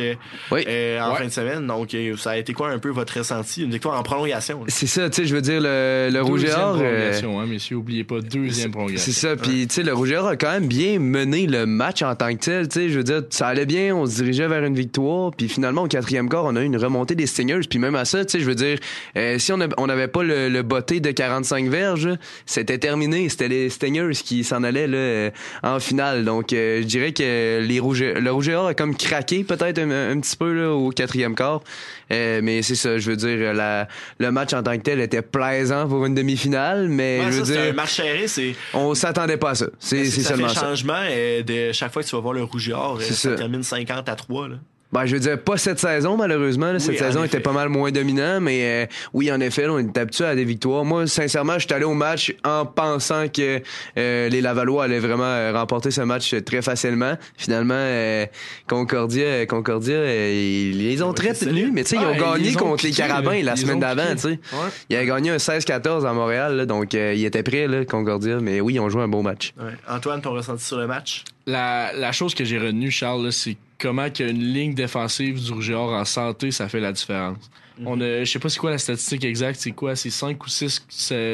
Speaker 1: en fin de semaine. Donc ça a été quoi un peu votre ressenti? Une victoire en prolongation.
Speaker 2: C'est ça, tu sais, je veux dire, le, le Rouge et Or...
Speaker 3: prolongation, hein, messieurs, oubliez pas, deuxième prolongation.
Speaker 2: C'est ça, puis tu sais, le Rouge et Or a quand même bien mené le match en tant que tel. Tu sais, je veux dire, ça allait bien, on se dirigeait vers une victoire, puis finalement, au quatrième quart, on a eu une remontée des Stingers, puis même à ça, tu sais, je veux dire, euh, si on n'avait pas le, le botté de 45 verges, c'était terminé. C'était les Stingers qui s'en allaient là, euh, en finale. Donc, euh, je dirais que les Rouges, le Rouge et Or a comme craqué peut-être un, petit peu là, au quatrième quart. mais c'est ça, je veux dire, la, le match en tant que tel était plaisant pour une demi-finale, mais je veux dire,
Speaker 1: un match serré, c'est.
Speaker 2: On s'attendait pas à ça. C'est seulement
Speaker 1: ça.
Speaker 2: Fait
Speaker 1: changement de chaque fois que tu vas voir le Rouge et Or, ça, ça termine 50 à 3 là.
Speaker 2: Ben, je veux dire, pas cette saison, malheureusement. cette saison était pas mal moins dominant, mais euh, oui, en effet, on est habitué à des victoires. Moi, sincèrement, je suis allé au match en pensant que euh, les Lavallois allaient vraiment euh, remporter ce match très facilement. Finalement, Concordia, Concordia ils, les ont très tenus, mais tu sais, ils ont gagné contre les Carabins la semaine d'avant, tu sais. Ils ont gagné un 16-14 à Montréal, donc ils étaient prêts, là, Concordia, mais oui, ils ont joué un bon match.
Speaker 1: Antoine, ton ressenti sur le match?
Speaker 3: La, la chose que j'ai retenue, Charles, c'est comment qu'une ligne défensive du Rouge en santé, ça fait la différence. Mhm. On a, je sais pas c'est quoi la statistique exacte, c'est quoi, c'est 5 ou 6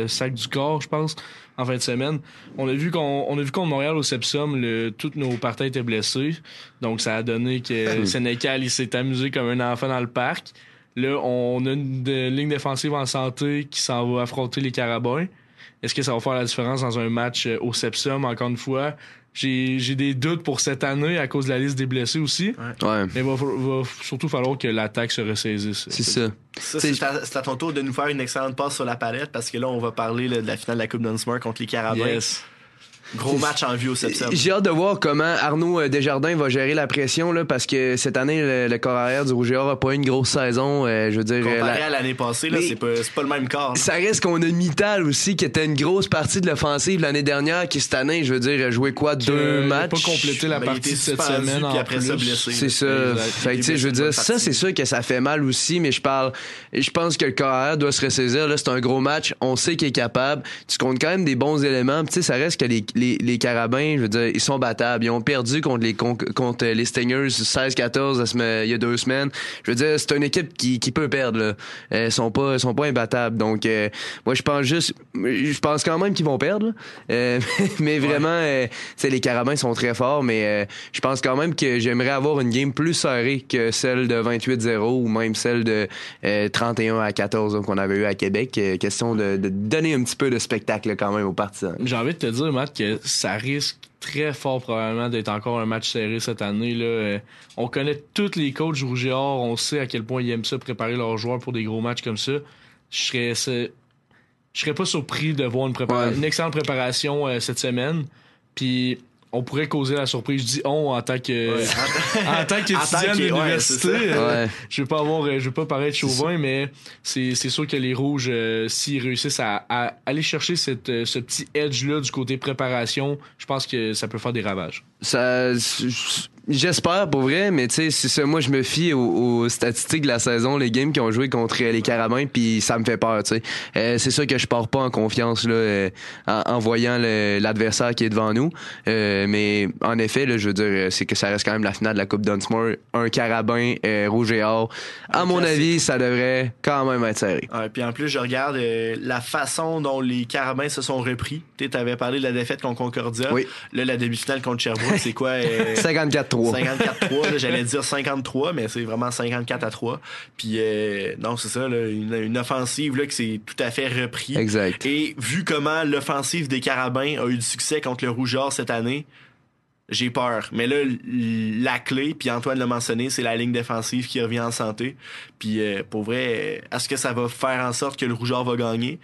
Speaker 3: sacs du corps, je pense, en fin de semaine. On a vu qu'on, on a vu contre Montréal au Sepsum, le, tous nos parties étaient blessés. Donc, ça a donné que Sénécal, il s'est amusé comme un enfant dans le parc. Là, on a une, ligne défensive en santé qui s'en va affronter les Carabins. Est-ce que ça va faire la différence dans un match euh, au Sepsum, encore une fois? J'ai des doutes pour cette année à cause de la liste des blessés aussi.
Speaker 2: Ouais.
Speaker 3: Mais il va, surtout falloir que l'attaque se ressaisisse.
Speaker 2: C'est ça.
Speaker 1: c'est à, ton tour de nous faire une excellente passe sur la palette parce que là, on va parler de la finale de la Coupe Dunsmore contre les Carabins.
Speaker 3: Yes.
Speaker 1: Gros match en vue au septembre.
Speaker 2: J'ai hâte de voir comment Arnaud euh, Desjardins va gérer la pression là, parce que cette année le, corps arrière du Rouge a pas eu une grosse saison. Euh, je veux dire.
Speaker 1: Comparé à l'année passée, là, c'est pas, pas, le même corps.
Speaker 2: Ça reste qu'on a Mittal aussi qui était une grosse partie de l'offensive l'année dernière, qui cette année, je veux dire, a joué quoi deux matchs.
Speaker 3: pas complété la partie de cette semaine.
Speaker 1: Puis après ça blessé.
Speaker 2: C'est ça. Fait tu sais, je veux dire, ça c'est sûr que ça fait mal aussi, mais je parle, je pense que le corps arrière doit se ressaisir. Là, c'est un gros match. On sait qu'il est capable. Tu comptes quand même des bons éléments. Tu sais, ça reste que les, les, les carabins je veux dire, ils sont battables. Ils ont perdu contre les, contre les Stingers 16-14 il y a deux semaines. Je veux dire, c'est une équipe qui, qui peut perdre. Là. Euh, ils sont pas, sont pas imbattables. Donc, euh, moi, je pense juste, je pense quand même qu'ils vont perdre. Euh, mais vraiment, c'est les Carabins sont très forts. Mais je pense quand même que j'aimerais avoir une game plus serrée que celle de 28-0 ou même celle de 31 à 14 qu'on avait eu à Québec. question de, de, donner un petit peu de spectacle quand même aux partisans.
Speaker 3: J'ai envie de te dire, Matt, que ça risque très fort probablement d'être encore un match serré cette année. Là. Euh, on connaît tous les coachs rouge et or, on sait à quel point ils aiment ça, préparer leurs joueurs pour des gros matchs comme ça. Je serais, je serais pas surpris de voir une, une excellente préparation euh, cette semaine. Puis on pourrait causer la surprise. Je dis on en tant que en tant qu'étudiant de l'université. je vais pas avoir, je vais pas paraître chauvin, mais c'est sûr que les rouges, euh, s'ils réussissent à, aller chercher cette, euh, ce petit edge là du côté préparation, je pense que ça peut faire des ravages.
Speaker 2: Ça, J'espère pour vrai, mais tu sais, c'est ça. Moi, je me fie aux, statistiques de la saison, les games qui ont joué contre les Carabins, puis ça me fait peur. Tu sais, euh, c'est sûr que je pars pas en confiance là, euh, en, voyant l'adversaire qui est devant nous. Euh, mais en effet, là, je veux dire, c'est que ça reste quand même la finale de la Coupe Dunsmore, un Carabin rouge et or. À mon avis, ça devrait quand même être serré.
Speaker 1: Ouais, puis en plus, je regarde la façon dont les Carabins se sont repris. Tu avais parlé de la défaite contre Concordia.
Speaker 2: Oui.
Speaker 1: Là, la demi-finale contre Sherbrooke, c'est quoi
Speaker 2: 54
Speaker 1: 54-3. J'allais dire 53, mais c'est vraiment 54 à 3. Puis euh, non, c'est ça, une, offensive là, qui s'est tout à fait repris.
Speaker 2: Exact.
Speaker 1: Et vu comment l'offensive des Carabins a eu du succès contre le Rougeur cette année, j'ai peur. Mais là, la clé, puis Antoine l'a mentionné, c'est la ligne défensive qui revient en santé. Puis euh, pour vrai, est-ce que ça va faire en sorte que le Rougeur va gagner?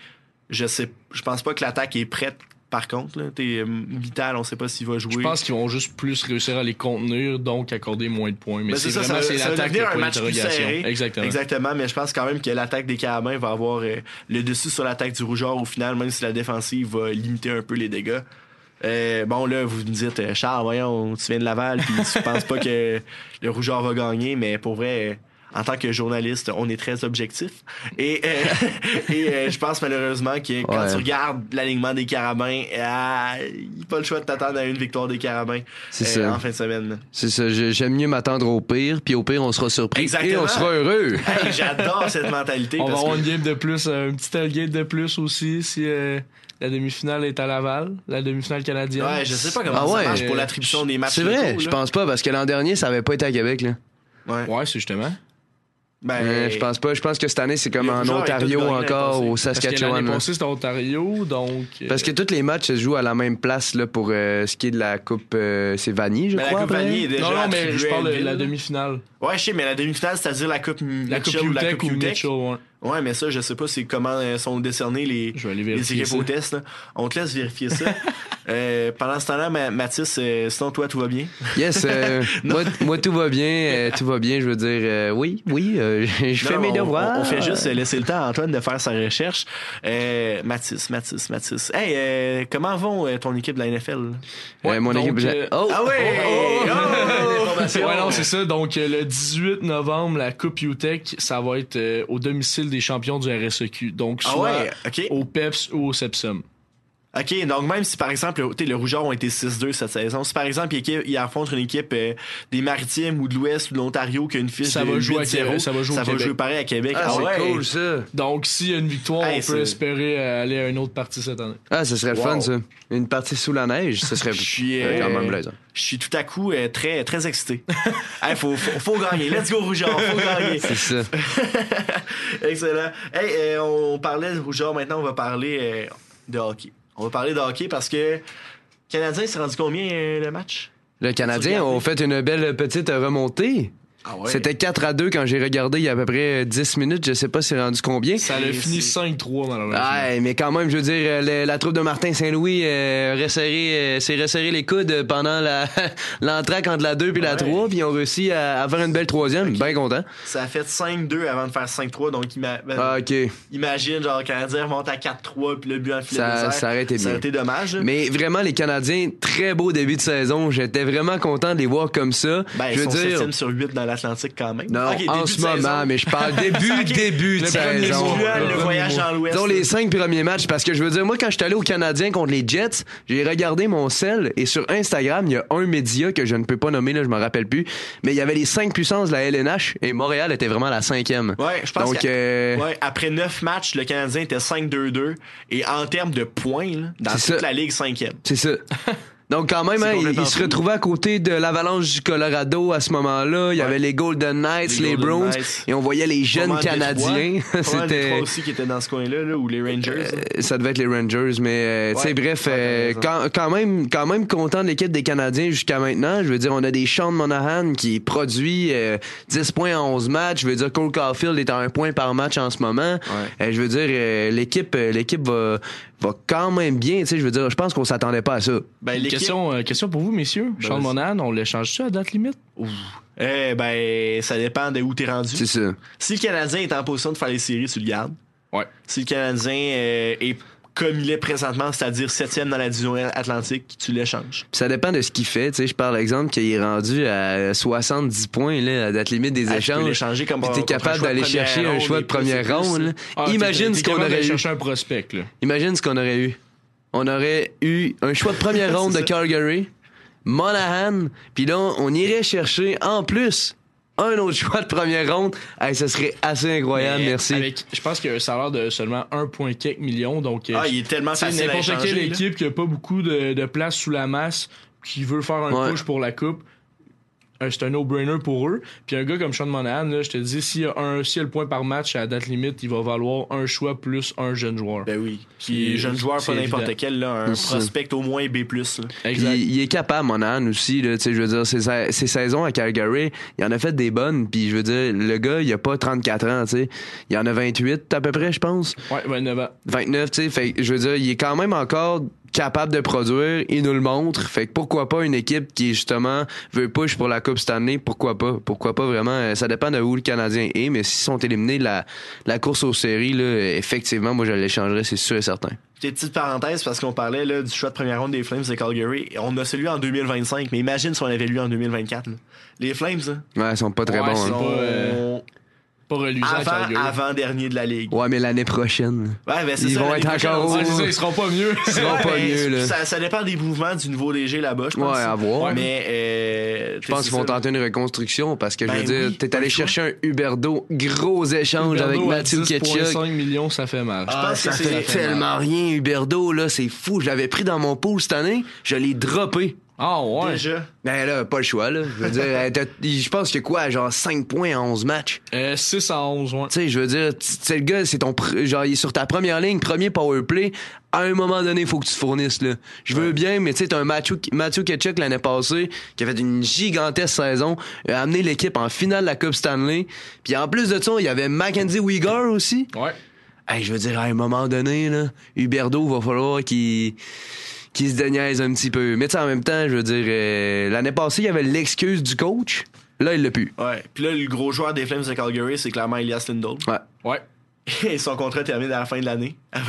Speaker 1: je sais, je pense pas que l'attaque est prête par contre. Là. T'es euh, vital, on sait pas s'il va jouer.
Speaker 3: Je pense qu'ils vont juste plus réussir à les contenir, donc accorder moins de points. Mais
Speaker 1: Ben,
Speaker 3: c'est
Speaker 1: ça,
Speaker 3: vraiment
Speaker 1: ça,
Speaker 3: c'est
Speaker 1: va- ça va
Speaker 3: l'attaque
Speaker 1: devenir
Speaker 3: qui
Speaker 1: un match plus serré.
Speaker 3: Exactement.
Speaker 1: Exactement, mais je pense quand même que l'attaque des Carabins va avoir euh, le dessus sur l'attaque du Rougeur au final, même si la défensive va limiter un peu les dégâts. Euh, bon, là, vous me dites, euh, Charles, voyons, tu viens de Laval, puis tu penses pas que le Rougeur va gagner, mais pour vrai, en tant que journaliste, on est très objectif. Et, euh, et euh, je pense malheureusement que quand
Speaker 2: Ouais.
Speaker 1: tu regardes l'alignement des Carabins, ah, il n'y a pas le choix de t'attendre à une victoire des Carabins
Speaker 2: C'est
Speaker 1: euh,
Speaker 2: ça.
Speaker 1: en fin de semaine.
Speaker 2: C'est ça, j'ai- j'aime mieux m'attendre au pire, puis au pire, on sera surpris
Speaker 1: Exactement.
Speaker 2: et on sera heureux.
Speaker 1: Hey, J'adore cette mentalité.
Speaker 3: On va avoir
Speaker 1: que-
Speaker 3: une game de plus, un petit tailgate de plus aussi si euh, la demi-finale est à Laval, la demi-finale canadienne.
Speaker 1: Ouais, je sais pas comment
Speaker 2: Ah
Speaker 1: ça
Speaker 2: ouais.
Speaker 1: marche pour l'attribution des matchs.
Speaker 2: C'est vrai, je pense pas, parce que l'an dernier, ça avait pas été à Québec, là.
Speaker 1: Ouais.
Speaker 3: Ouais, c'est justement.
Speaker 1: Ben,
Speaker 2: Euh, je pense pas. Je pense que cette année, c'est comme en Ontario encore, au
Speaker 3: Parce que
Speaker 2: Saskatchewan. là.
Speaker 3: passée, c'était Ontario, donc... euh,
Speaker 2: Parce que tous les matchs se jouent à la même place là, pour euh, ce qui est de la Coupe. euh, c'est Vanier, je
Speaker 1: Mais la
Speaker 2: crois.
Speaker 1: Coupe. Vanier est déjà
Speaker 3: Non, non, mais je parle de la demi-finale.
Speaker 1: Ouais, je sais, mais la demi-finale, c'est-à-dire la Coupe
Speaker 3: La Coupe
Speaker 1: Mitchell ou la Coupe
Speaker 3: ou. Mitchell, ouais.
Speaker 1: Ouais, mais ça, je sais pas c'est comment euh, sont décernés les,
Speaker 3: Je vais aller
Speaker 1: les équipes
Speaker 3: ça.
Speaker 1: au test. là. On te laisse vérifier ça. Euh, pendant ce temps-là, Ma- Mathis, euh, sinon, toi, tout va bien?
Speaker 2: Yes, euh, moi, moi, tout va bien. euh, tout va bien, je veux dire. euh, oui, oui, euh, je fais mes
Speaker 1: on-
Speaker 2: devoirs.
Speaker 1: On, on fait juste laisser le temps à Antoine de faire sa recherche. Euh, Mathis, Mathis, Mathis. Hey, euh, comment vont euh, ton équipe de la NFL?
Speaker 2: Euh, mon
Speaker 3: donc,
Speaker 2: équipe.
Speaker 3: euh,
Speaker 2: Oh!
Speaker 1: Ah ouais!
Speaker 3: Oh!
Speaker 1: Oh!
Speaker 3: Ouais, non, c'est ça. Donc, euh, le 18 novembre, la Coupe UTEC, ça va être euh, au domicile des champions du RSEQ. Donc,
Speaker 1: Ah
Speaker 3: soit
Speaker 1: ouais,
Speaker 3: au PEPS ou au Sepsum.
Speaker 1: OK, donc même si par exemple, le- Rougeur ont été 6-2 cette saison, si par exemple, il, il affronte une équipe euh, des Maritimes ou de l'Ouest ou de l'Ontario qui a une fiche
Speaker 3: Ça
Speaker 1: de
Speaker 3: va jouer à
Speaker 1: 8-0,
Speaker 3: Québec, ça va jouer au Québec.
Speaker 1: pareil à Québec.
Speaker 2: Ah, c'est
Speaker 1: ouais.
Speaker 2: cool, ça.
Speaker 3: Donc, s'il y a une victoire,
Speaker 1: Hey,
Speaker 3: on peut espérer euh, aller à une autre partie cette année.
Speaker 2: Ah, ce serait le
Speaker 1: Wow.
Speaker 2: fun, ça. Une partie sous la neige, ce serait
Speaker 1: Je suis,
Speaker 2: euh, quand
Speaker 1: euh,
Speaker 2: même plaisant.
Speaker 1: Je suis tout à coup euh, très, très excité. hey, faut, faut, faut gagner. Let's go, Rougeur. Faut gagner.
Speaker 2: C'est ça.
Speaker 1: Excellent. Hey, euh, on parlait de Rougeur. Maintenant, on va parler euh, de hockey. On va parler de hockey parce que le Canadien s'est rendu combien euh, le match?
Speaker 2: Le Canadien a fait une belle petite remontée.
Speaker 1: Ah
Speaker 2: C'était 4 à 2 quand j'ai regardé il y a à peu près euh, 10 minutes. Je sais pas c'est rendu combien.
Speaker 3: Ça a fini 5-3, malheureusement.
Speaker 2: Ouais, mais quand même, je veux dire, le- la troupe de Martin Saint-Louis euh, resserré, euh, s'est resserré les coudes pendant la l'entraque entre la 2 puis la
Speaker 1: Ouais.
Speaker 2: 3, puis ils ont réussi à, à faire une belle troisième. Bien content.
Speaker 1: Ça a fait 5-2 avant de faire 5-3. Donc, ima- ben,
Speaker 2: Ah, OK.
Speaker 1: imagine, genre, le Canadien remonte à 4-3 puis le but en filet
Speaker 2: Ça- ça aurait été
Speaker 1: Ça
Speaker 2: bien.
Speaker 1: aurait été dommage. là.
Speaker 2: Mais vraiment, les Canadiens, très beau début de saison. J'étais vraiment content de les voir comme ça.
Speaker 1: Ben,
Speaker 2: je
Speaker 1: ils
Speaker 2: veux
Speaker 1: sont
Speaker 2: dire.
Speaker 1: 7 sur 8 dans l'Atlantique quand même.
Speaker 2: Non, en ce
Speaker 1: saison.
Speaker 2: moment, mais je parle début, début de
Speaker 1: Le premier
Speaker 2: saison.
Speaker 1: mutuel,
Speaker 2: Le
Speaker 1: le
Speaker 2: premier
Speaker 1: voyage dans l'Ouest.
Speaker 2: Les cinq premiers matchs, parce que je veux dire, moi, quand je suis allé au Canadien contre les Jets, j'ai regardé mon sel et sur Instagram, il y a un média que je ne peux pas nommer, là, je me rappelle plus, mais il y avait les cinq puissances de la LNH et Montréal était vraiment la cinquième.
Speaker 1: Ouais, je pense
Speaker 2: Donc,
Speaker 1: que
Speaker 2: euh,
Speaker 1: ouais, après 9 matchs, le Canadien était 5-2-2 et en termes de points, là, dans toute
Speaker 2: ça.
Speaker 1: la ligue, cinquième.
Speaker 2: c'est ça. Donc quand même, hein, il, se retrouvait à côté de l'Avalanche du Colorado à ce moment-là. Il y
Speaker 1: Ouais.
Speaker 2: avait les Golden Knights,
Speaker 1: Les
Speaker 2: les,
Speaker 1: Golden
Speaker 2: Browns,
Speaker 1: Knights.
Speaker 2: et on voyait les jeunes Canadiens. C'était
Speaker 1: aussi qui était dans ce coin-là, là, ou les Rangers. là.
Speaker 2: Euh, ça devait être les Rangers, mais euh, tu sais,
Speaker 1: Ouais.
Speaker 2: bref,
Speaker 1: Ouais,
Speaker 2: euh, quand, quand même, quand même content de l'équipe des Canadiens jusqu'à maintenant. Je veux dire, on a des Sean Monahan qui produit euh, 10 points en 11 matchs. Je veux dire, Cole Caulfield est à un point par match en ce moment. Euh, je veux dire, euh, l'équipe, euh, l'équipe va, va quand même bien. Tu sais, je veux dire, je pense qu'on s'attendait pas à ça.
Speaker 1: Ben,
Speaker 3: question, euh, question pour vous, messieurs. Charles
Speaker 1: vas-y.
Speaker 3: Monahan, on l'échange-tu à date limite?
Speaker 1: Eh ben, ça dépend de où t'es rendu.
Speaker 2: C'est ça.
Speaker 1: Si le Canadien est en position de faire les séries, tu le gardes.
Speaker 3: Ouais.
Speaker 1: Si le Canadien euh, est comme il est présentement, c'est-à-dire septième dans la division atlantique, tu l'échanges.
Speaker 2: Ça dépend de ce qu'il fait. Tu sais, je parle exemple qu'il est rendu à 70 points là, à date limite des
Speaker 1: Ah, tu peux
Speaker 2: échanges.
Speaker 1: l'échanger comme
Speaker 2: t'es
Speaker 1: un
Speaker 2: capable d'aller chercher un choix de première ronde. là.
Speaker 3: Ah,
Speaker 2: Imagine
Speaker 3: t'es-
Speaker 2: ce qu'on aurait eu.
Speaker 3: chercher un prospect, là.
Speaker 2: Imagine ce qu'on aurait eu. On aurait eu un choix de première ronde de Calgary, Monahan, puis là, on irait chercher en plus un autre choix de première ronde. Hey, ça serait assez incroyable,
Speaker 3: Mais
Speaker 2: merci.
Speaker 3: Avec, je pense qu'il y a un salaire de seulement 1,4 million. Donc, euh,
Speaker 1: Ah, il est tellement facile
Speaker 3: n'importe quelle équipe qui a pas beaucoup de, de place sous la masse, qui veut faire un
Speaker 2: Ouais.
Speaker 3: push pour la coupe, c'est un no-brainer pour eux. Puis un gars comme Sean Monahan, là, je te dis, s'il y, a un, s'il y a le point par match à la date limite, il va valoir un choix plus un jeune joueur.
Speaker 1: Ben oui.
Speaker 3: Est
Speaker 1: jeune joueur, pas n'importe quel, là, un
Speaker 2: C'est ça.
Speaker 1: prospect au moins B+. là.
Speaker 2: Puis
Speaker 3: Exact.
Speaker 2: il, il est capable, Monahan aussi. Là, tu sais, je veux dire, ses, sa- ses saisons à Calgary, il en a fait des bonnes. Puis je veux dire, le gars, il a pas 34 ans. tu sais. Il en a 28 à peu près, je pense.
Speaker 3: Ouais, 29 ans.
Speaker 2: 29, tu sais. Fait que, je veux dire, il est quand même encore capable de produire. Il nous le montre. Fait que pourquoi pas une équipe qui, justement, veut push pour la Coupe Stanley? Pourquoi pas? Pourquoi pas vraiment? Euh, Ça dépend de où le Canadien est. Mais s'ils sont éliminés de la, la course aux séries, là, effectivement, moi, je l'échangerais, c'est sûr et certain.
Speaker 1: Petite petite parenthèse, parce qu'on parlait là, du choix de première ronde des Flames de Calgary. On a celui en 2025, mais imagine si on avait lui en 2024. là. Les Flames, là,
Speaker 2: Ouais, ils sont pas très
Speaker 3: Ouais,
Speaker 2: bons. hein.
Speaker 3: pas, euh, Pas reluisant à
Speaker 1: avant, avant dernier de la ligue.
Speaker 2: Ouais, mais l'année prochaine.
Speaker 1: Ouais, ben c'est
Speaker 2: Ils
Speaker 1: ça,
Speaker 2: vont être encore
Speaker 3: Ouais,
Speaker 1: dit-
Speaker 3: c'est ça, ils seront pas mieux.
Speaker 2: Ils seront
Speaker 1: Ouais,
Speaker 2: pas mieux, là.
Speaker 1: Ça, ça dépend des mouvements du nouveau DG là-bas, je pense.
Speaker 2: Ouais, à voir.
Speaker 1: Mais euh,
Speaker 2: Je pense qu'ils vont tenter une reconstruction parce que je
Speaker 1: Ben
Speaker 2: veux dire, t'es allé chercher un Huberdo, gros échange avec Mathieu Ketchuk.
Speaker 3: 10,5 millions, ça fait mal.
Speaker 1: Je pense
Speaker 2: ça
Speaker 1: que
Speaker 2: fait
Speaker 1: c'est-
Speaker 2: tellement rien, Huberdo, là, c'est fou. Je l'avais pris dans mon pool cette année, je l'ai droppé.
Speaker 3: Ah ouais.
Speaker 1: Déjà?
Speaker 2: Ben là, pas le choix, là. Je veux dire, euh, t'as- je pense que quoi, genre 5 points en 11 matchs?
Speaker 3: Euh, 6 à 11, ouais.
Speaker 2: Tu sais, je veux dire, c'est le gars, c'est ton. pr- Genre, il est sur ta première ligne, premier power play. À un moment donné, il faut que tu te fournisses, là. Je veux bien, mais tu sais, t'as un Matthew, Matthew Ketchuk l'année passée, qui a fait une gigantesque saison, a amené l'équipe en finale de la Coupe Stanley. Puis en plus de ça, il y avait Mackenzie Weegar aussi.
Speaker 3: Ouais.
Speaker 2: Hey, je veux dire, à un moment donné, là, Huberdo, va falloir qu'il qu'il se déniaise un petit peu. Mais tu sais, en même temps, je veux dire, euh, l'année passée, il y avait l'excuse du coach. Là, il l'a plus.
Speaker 1: Ouais. Puis là, le gros joueur des Flames de Calgary, c'est clairement Elias Lindholm.
Speaker 2: Ouais.
Speaker 3: Ouais.
Speaker 1: Et son contrat termine à la fin de l'année.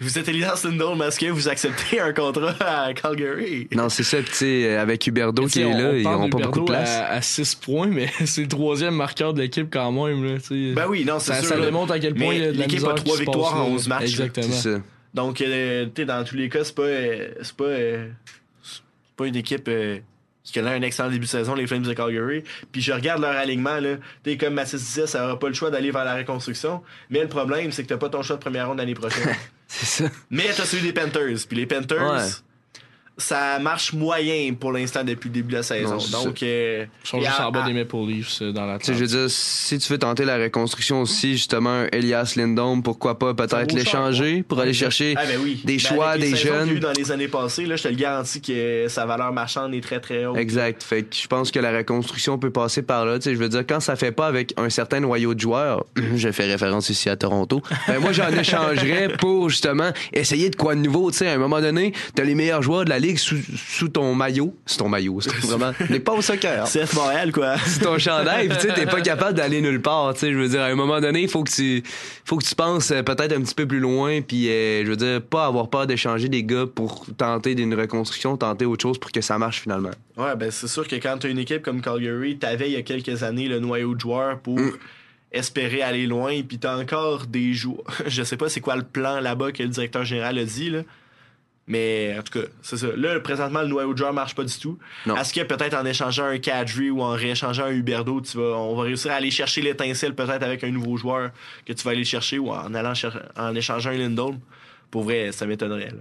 Speaker 1: vous êtes Elias Lindholm, est-ce que vous acceptez un contrat à Calgary?
Speaker 2: Non, c'est ça, puis tu sais, avec Huberdo qui est
Speaker 3: on-
Speaker 2: là,
Speaker 3: on
Speaker 2: ils n'auront pas beaucoup de place.
Speaker 3: À, 6 points, mais c'est le troisième marqueur de l'équipe quand même. Là, tu sais.
Speaker 1: Ben oui, non, c'est
Speaker 3: ça,
Speaker 1: sûr.
Speaker 3: ça démontre à quel point
Speaker 1: l'équipe a trois
Speaker 3: qui
Speaker 1: victoires en
Speaker 3: là.
Speaker 1: 11 matchs.
Speaker 3: Exactement.
Speaker 2: C'est ça.
Speaker 1: Donc, euh, tu dans tous les cas, c'est pas, euh, c'est pas, euh, pas une équipe euh, qui connaît un excellent début de saison, les Flames de Calgary. Puis je regarde leur alignement, là. Tu sais, comme Mathis disait, ça aura pas le choix d'aller vers la reconstruction. Mais le problème, c'est que t'as pas ton choix de première ronde l'année prochaine.
Speaker 2: C'est ça.
Speaker 1: Mais t'as celui des Panthers. Puis les Panthers,
Speaker 2: Ouais.
Speaker 1: Ça marche moyen pour l'instant depuis le début de la saison.
Speaker 2: Non,
Speaker 1: Donc, euh,
Speaker 3: Ils sont juste
Speaker 1: à-
Speaker 3: en bas
Speaker 1: à-
Speaker 3: des Maple Leafs euh, dans la
Speaker 2: Tu sais, je veux dire, si tu veux tenter la reconstruction aussi, justement, Elias Lindholm, pourquoi pas peut-être l'échanger pour aller chercher
Speaker 1: Ah ben oui.
Speaker 2: des
Speaker 1: Ben,
Speaker 2: choix, des
Speaker 1: eu
Speaker 2: jeunes.
Speaker 1: dans les années passées, là, je te le garantis que sa valeur marchande est très très haute.
Speaker 2: Exact. Fait que je pense que la reconstruction peut passer par là. Tu sais, je veux dire, quand ça fait pas avec un certain noyau de joueurs, je fais référence ici à Toronto, ben moi, j'en échangerais pour, justement, essayer de quoi de nouveau. Tu sais, à un moment donné, t'as les meilleurs joueurs de la ligue sous, sous ton maillot. C'est ton maillot, c'est vraiment. n'est pas au soccer.
Speaker 1: CF Montréal, quoi.
Speaker 2: C'est ton chandail, puis tu sais, t'es pas capable d'aller nulle part. Tu sais, je veux dire, à un moment donné, il faut que tu, faut que tu penses euh, peut-être un petit peu plus loin, puis euh, je veux dire, pas avoir peur d'échanger des gars pour tenter d'une reconstruction, tenter autre chose pour que ça marche finalement.
Speaker 1: Ouais, ben c'est sûr que quand t'as une équipe comme Calgary, t'avais il y a quelques années le noyau de joueurs pour
Speaker 2: Mm.
Speaker 1: espérer aller loin, puis t'as encore des joueurs. Je sais pas c'est quoi le plan là-bas que le directeur général a dit, là. Mais en tout cas, c'est ça. Là, présentement, le noyau de joueurs marche pas du tout. Est-ce que peut-être en échangeant un Kadri ou en rééchangeant un Huberdo, tu vas, on va réussir à aller chercher l'étincelle peut-être avec un nouveau joueur que tu vas aller chercher ou en allant cher- en échangeant un Lindholm? Pour vrai, ça m'étonnerait.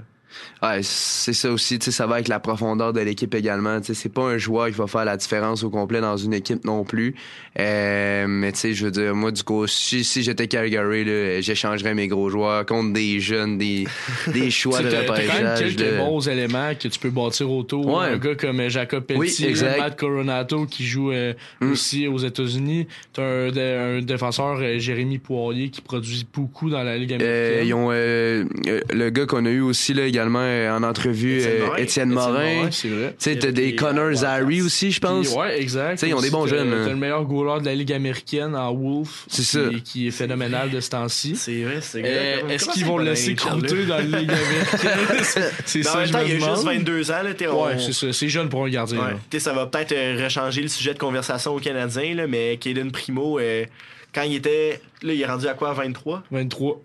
Speaker 2: Ouais, c'est ça aussi, tu sais, ça va avec la profondeur de l'équipe également. Tu sais, c'est pas un joueur qui va faire la différence au complet dans une équipe non plus. Euh, mais tu sais, je veux dire, moi, du coup, si, si j'étais Calgary, là, j'échangerais mes gros joueurs contre des jeunes, des, des choix de
Speaker 3: Tu sais, t'as- quand même
Speaker 2: repêchage.
Speaker 3: quelques
Speaker 2: là.
Speaker 3: bons éléments que tu peux bâtir autour.
Speaker 2: Ouais.
Speaker 3: Un gars comme Jacob
Speaker 2: Oui,
Speaker 3: Pelletier,
Speaker 2: exact.
Speaker 3: Matt Coronato qui joue euh,
Speaker 2: Mm.
Speaker 3: aussi aux États-Unis. T'as un, dé- un défenseur, euh, Jérémy Poirier, qui produit beaucoup dans la Ligue
Speaker 2: Euh,
Speaker 3: américaine.
Speaker 2: ils ont le gars qu'on a eu aussi là également en entrevue,
Speaker 1: Étienne Morin.
Speaker 2: Tu sais, t'as des
Speaker 1: des
Speaker 2: Connor
Speaker 1: Wildcats.
Speaker 2: Zary aussi, je pense.
Speaker 3: Ouais, exact.
Speaker 2: Tu sais, ils ont des bons jeunes.
Speaker 3: T'as le meilleur goaler de la Ligue américaine en Wolf.
Speaker 2: C'est
Speaker 3: qui,
Speaker 2: ça.
Speaker 3: Qui est phénoménal de ce temps-ci.
Speaker 1: C'est vrai, c'est
Speaker 3: Euh. Est-ce qu'ils vont le laisser croûter dans la Ligue américaine? c'est ça,
Speaker 1: même
Speaker 3: je
Speaker 1: temps,
Speaker 3: me
Speaker 1: il a juste
Speaker 3: demande.
Speaker 1: 22 ans. Là, on-
Speaker 3: Ouais, c'est ça. C'est jeune pour un gardien.
Speaker 1: Ouais.
Speaker 3: là.
Speaker 1: Tu sais, ça va peut-être euh, rechanger le sujet de conversation aux Canadiens, là, mais Caden Primo, euh, quand il était. Là, il est rendu à quoi 23
Speaker 3: 23.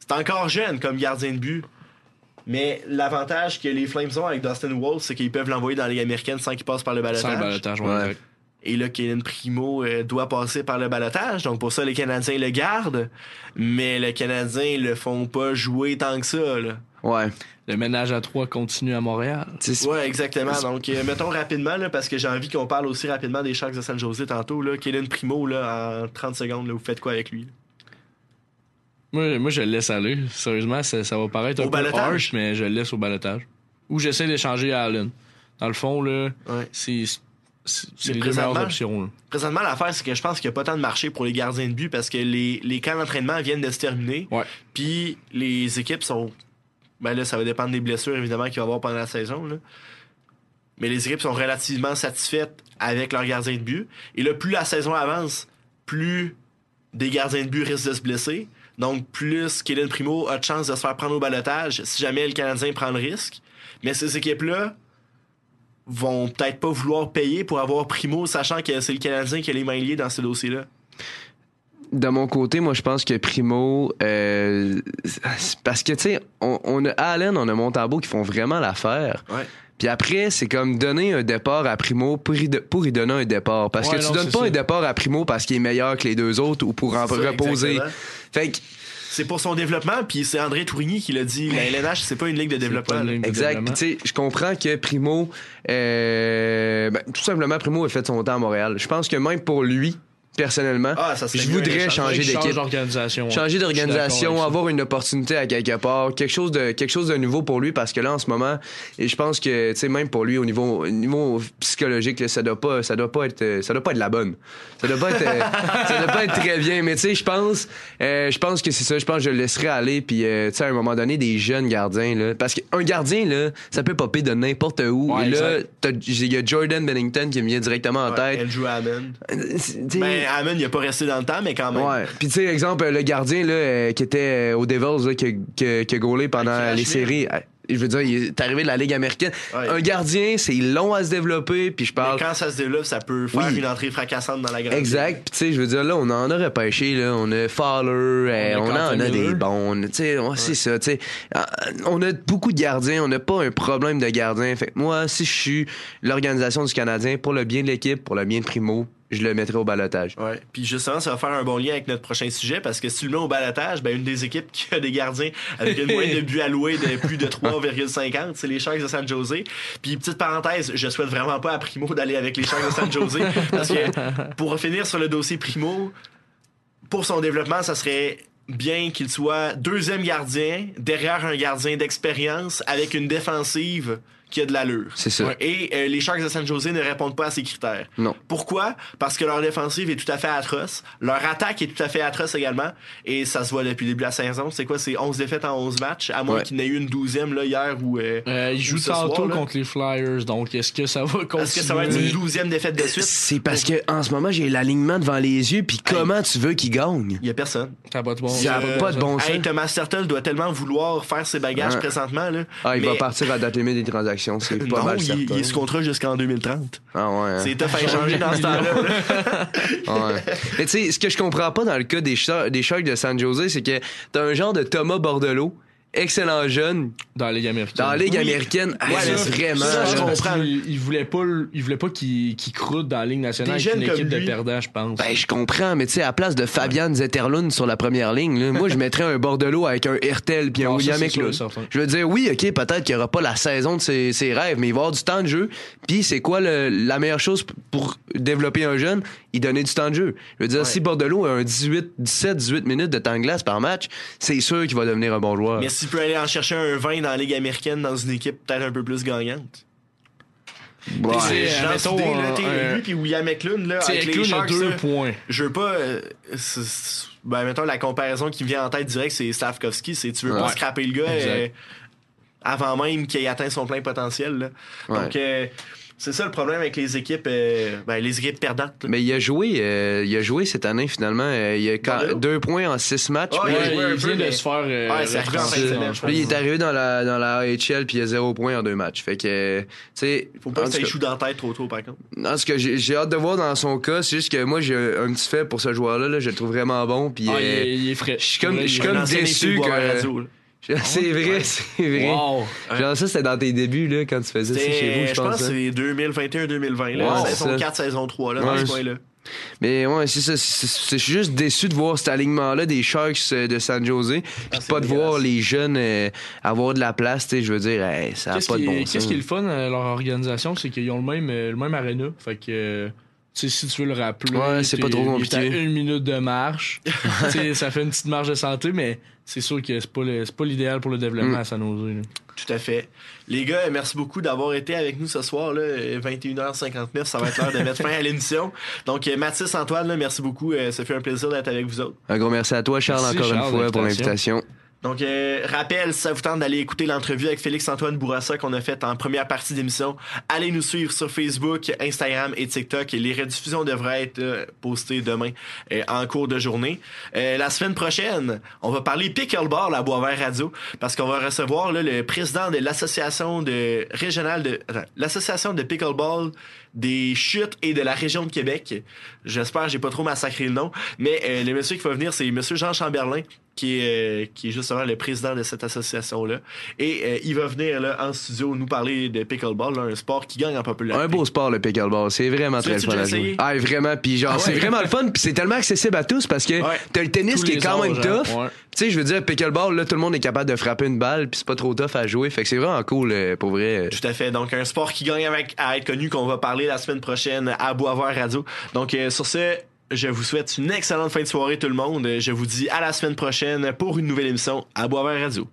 Speaker 1: C'est encore jeune comme gardien de but. Mais l'avantage que les Flames ont avec Dustin Wolf, c'est qu'ils peuvent l'envoyer dans la Ligue américaine sans qu'il passe par le
Speaker 3: Sans le
Speaker 1: balotage.
Speaker 3: balotage, ouais,
Speaker 2: Ouais.
Speaker 1: Et là, Kellen Primo euh, doit passer par le balotage. Donc pour ça, les Canadiens le gardent. Mais les Canadiens le font pas jouer tant que ça. Là.
Speaker 2: Ouais.
Speaker 3: Le ménage à trois continue à Montréal.
Speaker 1: Ouais, exactement. Donc, euh, mettons rapidement, là, parce que j'ai envie qu'on parle aussi rapidement des Sharks de San Jose tantôt. Là. Kellen Primo, là, en 30 secondes, là, vous faites quoi avec lui?
Speaker 3: Moi, moi, je le laisse aller. Sérieusement, ça, ça va paraître
Speaker 1: Au
Speaker 3: un peu
Speaker 1: balotage?
Speaker 3: harsh, mais je le laisse au balotage. Ou j'essaie d'échanger à Allen. Dans le fond, là,
Speaker 1: Ouais.
Speaker 3: c'est c'est- les deux meilleures
Speaker 1: présentement-
Speaker 3: options. là.
Speaker 1: Présentement, l'affaire, c'est que je pense qu'il n'y a pas tant de marché pour les gardiens de but parce que les, les camps d'entraînement viennent de se terminer.
Speaker 3: Ouais.
Speaker 1: Puis les équipes sont. Ben là, ça va dépendre des blessures, évidemment, qu'il va y avoir pendant la saison. Là. Mais les équipes sont relativement satisfaites avec leurs gardiens de but. Et là, plus la saison avance, plus des gardiens de but risquent de se blesser. Donc, plus Kellen Primo a de chance de se faire prendre au balotage si jamais le Canadien prend le risque. Mais ces équipes-là vont peut-être pas vouloir payer pour avoir Primo, sachant que c'est le Canadien qui a les mains liées dans ce dossier-là.
Speaker 2: De mon côté, moi, je pense que Primo, euh, parce que, tu sais, on, on a Allen, on a Montembeau qui font vraiment l'affaire.
Speaker 1: Ouais.
Speaker 2: Puis après, c'est comme donner un départ à Primo pour y, de- pour y donner un départ. Parce
Speaker 3: Ouais,
Speaker 2: que tu
Speaker 3: non,
Speaker 2: donnes pas
Speaker 3: ça.
Speaker 2: un départ à Primo parce qu'il est meilleur que les deux autres ou pour en reposer.
Speaker 1: exactement.
Speaker 2: Fait que,
Speaker 1: C'est pour son développement, puis c'est André Tourigny qui l'a dit. La LNH, c'est pas une ligue de développement.
Speaker 3: de
Speaker 2: exact. Puis tu sais, je comprends que Primo, euh, ben, tout simplement, Primo a fait son temps à Montréal. Je pense que même pour lui, personnellement,
Speaker 1: Ah,
Speaker 2: je voudrais changer
Speaker 3: Change
Speaker 2: d'équipe.
Speaker 3: d'organisation. ouais.
Speaker 2: changer d'organisation, avoir une opportunité à quelque part, quelque chose de quelque chose de nouveau pour lui parce que là en ce moment et je pense que tu sais même pour lui au niveau au niveau psychologique là, ça doit pas ça doit pas être euh, ça doit pas être la bonne. Ça doit pas être euh, ça doit pas être très bien mais tu sais je pense euh, je pense que c'est ça, je pense que je le laisserai aller puis euh, tu sais à un moment donné des jeunes gardiens là parce qu'un gardien là, ça peut popper de n'importe où
Speaker 3: Ouais,
Speaker 2: et là il y a Jordan Bennington qui me vient directement en
Speaker 1: Ouais,
Speaker 2: tête.
Speaker 1: Andrew Hammond. Hammond, il a pas resté dans le temps, mais quand même.
Speaker 2: Ouais. Puis tu sais, exemple, le gardien là, euh, qui était euh, aux Devils, là, qui, a- qui, a- qui a gaulé pendant les séries. euh, Je veux dire, il est arrivé de la Ligue américaine.
Speaker 1: Ouais.
Speaker 2: Un gardien, c'est long à se développer, puis je
Speaker 1: Mais
Speaker 2: parle.
Speaker 1: quand ça se développe, ça peut faire
Speaker 2: Oui.
Speaker 1: une entrée fracassante dans la grande
Speaker 2: Exact. Puis tu sais, je veux dire, là, on en aurait pêché, là. On a Fowler,
Speaker 3: On a
Speaker 2: on, en a des bons. Tu sais, on- c'est ça, tu sais. On a beaucoup de gardiens, on n'a pas un problème de gardiens. Fait que moi, si je suis l'organisation du Canadien, pour le bien de l'équipe, pour le bien de Primo, je le mettrai au balotage.
Speaker 1: Ouais. Puis justement, ça va faire un bon lien avec notre prochain sujet parce que si tu le au balotage, ben une des équipes qui a des gardiens avec une moyenne de buts alloués de plus de 3,50, c'est les Sharks de San Jose. Puis petite parenthèse, je souhaite vraiment pas à Primo d'aller avec les Sharks de San Jose parce que pour finir sur le dossier Primo, pour son développement, ça serait bien qu'il soit deuxième gardien derrière un gardien d'expérience avec une défensive qui a de l'allure.
Speaker 2: C'est ça.
Speaker 1: Et euh, les Sharks de San Jose ne répondent pas à ces critères.
Speaker 2: Non.
Speaker 1: Pourquoi? Parce que leur défensive est tout à fait atroce. Leur attaque est tout à fait atroce également. Et ça se voit depuis le début de la saison. C'est quoi? C'est 11 défaites en 11 matchs. À moins
Speaker 2: Ouais.
Speaker 1: qu'il n'ait eu une douzième là, hier ou. euh,
Speaker 3: Euh, il
Speaker 1: ou
Speaker 3: joue
Speaker 1: ce soir,
Speaker 3: tantôt contre les Flyers, donc est-ce que ça va continuer?
Speaker 1: Est-ce que ça va être une douzième défaite de suite?
Speaker 2: C'est parce que en ce moment, j'ai l'alignement devant les yeux, puis comment tu veux qu'il gagne?
Speaker 1: Il y a personne.
Speaker 3: Ça a pas de bon
Speaker 2: Ça a
Speaker 3: sens.
Speaker 2: pas de bon sens.
Speaker 1: Hey, Thomas Turtle doit tellement vouloir faire ses bagages
Speaker 2: Ouais.
Speaker 1: présentement. Là.
Speaker 2: Ah, il
Speaker 1: Mais
Speaker 2: va partir à date limite des transactions, c'est pas
Speaker 1: non,
Speaker 2: mal
Speaker 1: il,
Speaker 2: certain.
Speaker 1: il est sous contrat jusqu'en 2030.
Speaker 2: Ah ouais. hein.
Speaker 1: C'est tough à échanger dans ce temps-là.
Speaker 2: Ouais. Mais tu sais, ce que je comprends pas dans le cas des, Sharks- des Sharks de San Jose, c'est que t'as un genre de Thomas Bordelot, excellent jeune,
Speaker 3: Dans la Ligue américaine.
Speaker 2: dans la Ligue
Speaker 1: Oui.
Speaker 2: américaine.
Speaker 1: Ouais, mais
Speaker 2: vraiment.
Speaker 1: ça, je comprends.
Speaker 3: Il, voulait pas, il voulait pas qu'il qu'il croûte dans la Ligue nationale avec une équipe de perdants, je pense.
Speaker 2: Ben, je comprends, mais tu sais, à place de Fabian Zetterlund sur la première ligne, là, moi, je mettrais un Bordelot avec un Hertel puis un
Speaker 3: Ah, ça,
Speaker 2: William
Speaker 3: certain.
Speaker 2: Je veux dire, oui, OK, peut-être qu'il n'y aura pas la saison de ses, ses rêves, mais il va y avoir du temps de jeu. Puis c'est quoi le- la meilleure chose pour développer un jeune? Il donner du temps de jeu. Je veux dire, si Bordelot a un 18, 17, 18 minutes de temps de glace par match, c'est sûr qu'il va devenir un bon joueur.
Speaker 1: Mais s'il peut aller en chercher un 20 dans la Ligue américaine dans une équipe peut-être un peu plus gagnante.
Speaker 2: Ouais.
Speaker 3: C'est, euh,
Speaker 1: lui puis William Eklund là, avec les Sharks,
Speaker 3: deux
Speaker 1: là,
Speaker 3: points.
Speaker 1: je veux pas euh, c'est- c'est- ben mettons la comparaison qui me vient en tête direct c'est Stavkovski c'est tu veux pas scraper le gars euh, avant même qu'il ait atteint son plein potentiel là.
Speaker 2: Ouais.
Speaker 1: donc euh, c'est ça le problème avec les équipes euh, ben, les équipes perdantes là.
Speaker 2: Mais il a joué, euh, il a joué cette année finalement. Euh, il a quand- deux points en six matchs. Puis là,
Speaker 3: Ouais, il vient de
Speaker 1: mais-
Speaker 3: se faire. euh,
Speaker 1: Ouais, c'est en
Speaker 3: fond.
Speaker 2: Puis il est arrivé dans la, dans la AHL puis il a zéro point en deux matchs. Fait que, tu sais,
Speaker 1: faut pas que ça échoue dans la tête trop tôt par contre
Speaker 2: Non, ce que j'ai j'ai hâte de voir dans son cas, c'est juste que moi j'ai un petit fait pour ce joueur-là, là, je le trouve vraiment bon. Puis
Speaker 3: Ah, il, est, il est frais.
Speaker 2: je suis comme- je suis comme déçu que-
Speaker 1: là.
Speaker 2: C'est vrai, c'est vrai. Genre, ça, c'était dans tes débuts, là, quand tu faisais ça chez vous, je pense.
Speaker 1: Je pense que
Speaker 2: hein.
Speaker 1: c'est 2021-2020, là. saison 4, saison 3, là, dans ce coin-là.
Speaker 2: Mais ouais, c'est ça. Je suis juste déçu de voir cet alignement-là des Sharks euh, de San Jose. Puis pas de voir les jeunes euh, avoir de la place. Je veux dire, ça n'a pas de bon
Speaker 3: sens. Qu'est-ce qui est le fun à leur organisation, c'est qu'ils ont le même, euh, le même aréna. Fait que. sais, si tu veux le rappeler,
Speaker 2: ouais, c'est pas trop compliqué.
Speaker 3: Une minute de marche. ça fait une petite marge de santé, mais c'est sûr que c'est pas, pas l'idéal pour le développement mm. à San Jose.
Speaker 1: Tout à fait. Les gars, merci beaucoup d'avoir été avec nous ce soir. Là, 21h59, ça va être l'heure de mettre fin à l'émission. Donc, euh, Mathis, Antoine, là, merci beaucoup. Euh, ça fait un plaisir d'être avec vous autres.
Speaker 2: Un gros merci à toi, Charles, encore une fois, pour l'invitation.
Speaker 1: Donc, euh, rappel, si ça vous tente d'aller écouter l'entrevue avec Félix-Antoine Bourassa qu'on a faite en première partie d'émission, allez nous suivre sur Facebook, Instagram et TikTok. les rediffusions devraient être euh, postées demain euh, en cours de journée. Euh, la semaine prochaine, on va parler pickleball à Boisvert Radio parce qu'on va recevoir là, le président de l'association de régionale de l'association de pickleball des chutes et de la région de Québec. J'espère j'ai pas trop massacré le nom, mais le monsieur qui va venir, c'est monsieur Jean Chamberlain qui est, euh, qui est justement le président de cette association-là. Et euh, il va venir là, en studio nous parler de pickleball, un sport qui gagne en popularité.
Speaker 2: Un beau sport, le pickleball. C'est vraiment très fun à jouer. Ah, vraiment. Puis genre, ah c'est vraiment le fun. Puis c'est tellement accessible à tous parce que t'as le tennis qui est quand même hein. tough. Tu sais, je veux dire, pickleball, là, tout le monde est capable de frapper une balle, puis c'est pas trop tough à jouer. Fait que c'est vraiment cool, euh, pour vrai.
Speaker 1: Tout à fait. Donc, un sport qui gagne avec, à être connu, qu'on va parler la semaine prochaine à Boisvert Radio. Donc, sur ce, je vous souhaite une excellente fin de soirée tout le monde. Je vous dis à la semaine prochaine pour une nouvelle émission à Boisvert Radio.